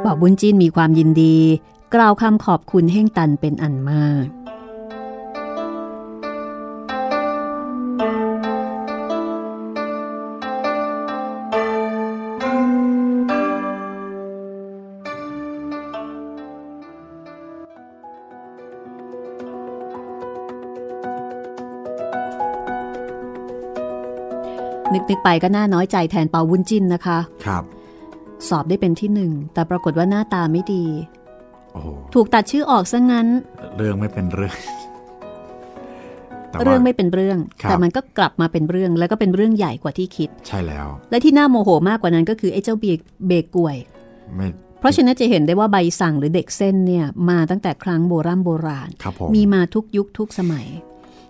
[SPEAKER 2] เป่าบุญจินมีความยินดี กล่าวคำขอบคุณเฮ่งตันเป็นอันมาก นึกๆไปก็น่าน้อยใจแทนเปาวุ้นจินนะคะ
[SPEAKER 1] ครับ
[SPEAKER 2] สอบได้เป็นที่หนึ่ง แต่ปรากฏว่าหน้าตาไม่ดี
[SPEAKER 1] โอ้โห
[SPEAKER 2] ถูกตัดชื่อออกซะงั้น
[SPEAKER 1] เรื่องไม่เป็นเรื่องแต่ว่า
[SPEAKER 2] เรื่องไม่เป็นเรื่อง
[SPEAKER 1] ครับ
[SPEAKER 2] แต่มันก็กลับมาเป็นเรื่อง แล้วก็เป็นเรื่องใหญ่กว่าที่คิด
[SPEAKER 1] ใช่แล้ว
[SPEAKER 2] และที่น่าโมโหมากกว่านั้นก็คือไอ้เจ้าเบเบกวย
[SPEAKER 1] ไม่
[SPEAKER 2] เพราะฉะนั้นจะเห็นได้ว่าใบสั่งหรือเด็กเส้นเนี่ยมาตั้งแต่ครั้งโบราณโบราณ
[SPEAKER 1] ครับผม
[SPEAKER 2] มีมาทุกยุคทุกสมัย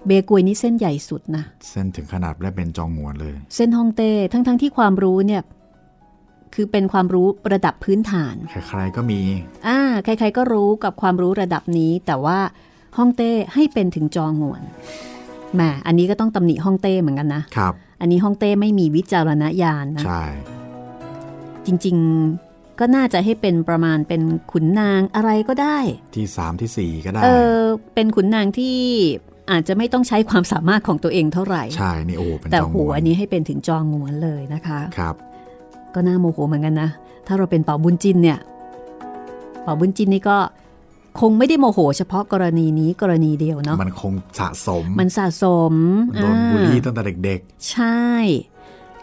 [SPEAKER 2] เบกวยนี่เส้นใหญ่สุดนะ
[SPEAKER 1] เส้นถึงขนาดได้เป็นจองหวนเลย
[SPEAKER 2] เส้นฮ่องเต้ทั้งๆทที่ความรู้เนี่ยคือเป็นความรู้ระดับพื้นฐาน
[SPEAKER 1] ใครๆก็มี
[SPEAKER 2] อ่า ใครๆก็รู้กับความรู้ระดับนี้ แต่ว่าฮ่องเต้ให้เป็นถึงจองหวนแหมอันนี้ก็ต้องตำหนิฮ่องเต้เหมือนกันนะ
[SPEAKER 1] ครับ
[SPEAKER 2] อันนี้ฮ่องเต้ไม่มีวิจารณญาณนะ
[SPEAKER 1] ใช่
[SPEAKER 2] จริงๆก็น่าจะให้เป็นประมาณเป็นขุนนางอะไรก็ได้
[SPEAKER 1] ที่สามที่สี่ก็ได้
[SPEAKER 2] เออ เป็นขุนนางที่ อาจจะไม่ต้องใช้ความสามารถของตัวเองเท่าไหร่
[SPEAKER 1] ใช่นี่โอ้เป็น
[SPEAKER 2] แต่
[SPEAKER 1] จองห
[SPEAKER 2] หั
[SPEAKER 1] ว
[SPEAKER 2] วนนี้ให้เป็นถึงจองหวนเลยนะคะ
[SPEAKER 1] ครับ
[SPEAKER 2] ก็น่าโมโหเหมือนกันนะ ถ้าเราเป็นเป่าบุญจินเนี่ยเป่าบุญจินนี่ก็คงไม่ได้โมโห เฉพาะกรณีนี้กรณีเดียวเนาะ
[SPEAKER 1] มันคงสะสม
[SPEAKER 2] มันสะสม
[SPEAKER 1] โดนบูลลี่
[SPEAKER 2] อ่า
[SPEAKER 1] ตั้งแต่เด็ก
[SPEAKER 2] ใช่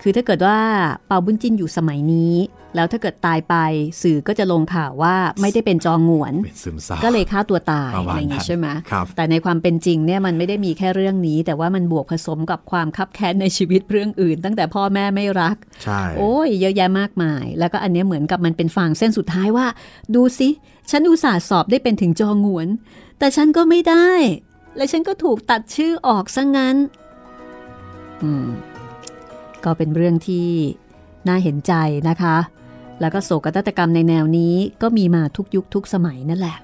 [SPEAKER 2] คือถ้าเกิดว่าเป่าบุญจินอยู่สมัยนี้ แล้วถ้าเกิดตายไปสื่อก็จะลงข่าวว่าไม่ได้เป็นจองหวน
[SPEAKER 1] ๆเป็นซึมเศร้า
[SPEAKER 2] ก็เลยฆ่าตัวตาย
[SPEAKER 1] ประมาณ
[SPEAKER 2] อะไรอย่างนี้
[SPEAKER 1] นั้น
[SPEAKER 2] ใช่ไหม
[SPEAKER 1] ครับ
[SPEAKER 2] แต่ในความเป็นจริงเนี่ยมันไม่ได้มีแค่เรื่องนี้ แต่ว่ามันบวกผสมกับความคับแค้นในชีวิตเรื่องอื่น ตั้งแต่พ่อแม่ไม่รัก
[SPEAKER 1] ใช่
[SPEAKER 2] โอ้ยเยอะแยะมากมาย แล้วก็อันเนี้ยเหมือนกับมันเป็นฟางเส้นสุดท้ายว่า ดูสิฉันอุตส่าห์สอบได้เป็นถึงจองหวน แต่ฉันก็ไม่ได้ และฉันก็ถูกตัดชื่อออกซะงั้น อืมก็เป็นเรื่องที่น่าเห็นใจนะคะ แล้วก็โศกนาฏกรรมในแนวนี้ก็มีมาทุกยุคทุกสมัยนั่นแหละ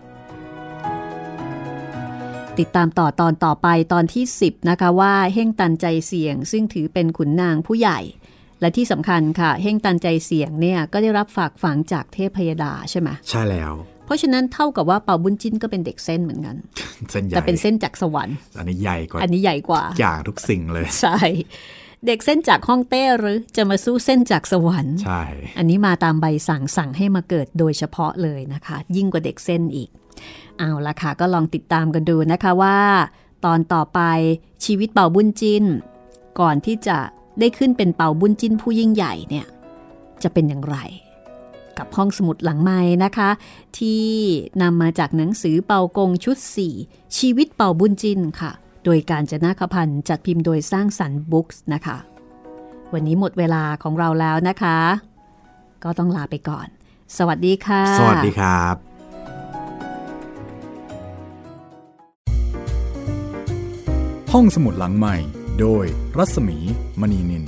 [SPEAKER 2] ติดตามต่อตอนต่อไปตอนที่ 10 นะคะว่าเฮ่งตันใจเสี่ยง ซึ่งถือเป็นขุนนางผู้ใหญ่ และที่สำคัญค่ะเฮ่งตันใจเสี่ยงเนี่ยก็ได้รับฝากฝังจากเทพพยดาใช่ไหม
[SPEAKER 1] ใช่แล้ว
[SPEAKER 2] เพราะฉะนั้นเท่ากับว่าเป่าบุญจิ้นก็เป็นเด็กเส้นเหมือนกัน
[SPEAKER 1] เส้นใหญ่
[SPEAKER 2] แต่เป็นเส้นจากสวรรค์
[SPEAKER 1] อันนี้ใหญ่กว่า
[SPEAKER 2] อันนี้ใหญ่กว่า
[SPEAKER 1] อย่างทุกสิ่งเลย
[SPEAKER 2] ใช่ เด็กเส้นจากฮ่องเต้หรือจะมาสู้เส้นจากสวรรค์
[SPEAKER 1] ใช่
[SPEAKER 2] อันนี้มาตามใบสั่งสั่งให้มาเกิดโดยเฉพาะเลยนะคะ ยิ่งกว่าเด็กเส้นอีก เอาละค่ะก็ลองติดตามกันดูนะคะว่า ตอนต่อไปชีวิตเป่าบุญจินก่อนที่จะได้ขึ้นเป็นเป่าบุญจินผู้ยิ่งใหญ่เนี่ยจะเป็นอย่างไรกับห้องสมุดหลังไม้นะคะ ที่นำมาจากหนังสือเป่ากงชุด 4 ชีวิตเป่าบุญจินค่ะ โดยการจนาคพันธ์จัดพิมพ์โดยสร้างสรรค์บุ๊กส์นะคะ วันนี้หมดเวลาของเราแล้วนะคะ ก็ต้องลาไปก่อน สวัสดีค่ะ
[SPEAKER 1] สวัสดีครับ ห้องสมุดหลังใหม่ โดยรัศมีมณีนิน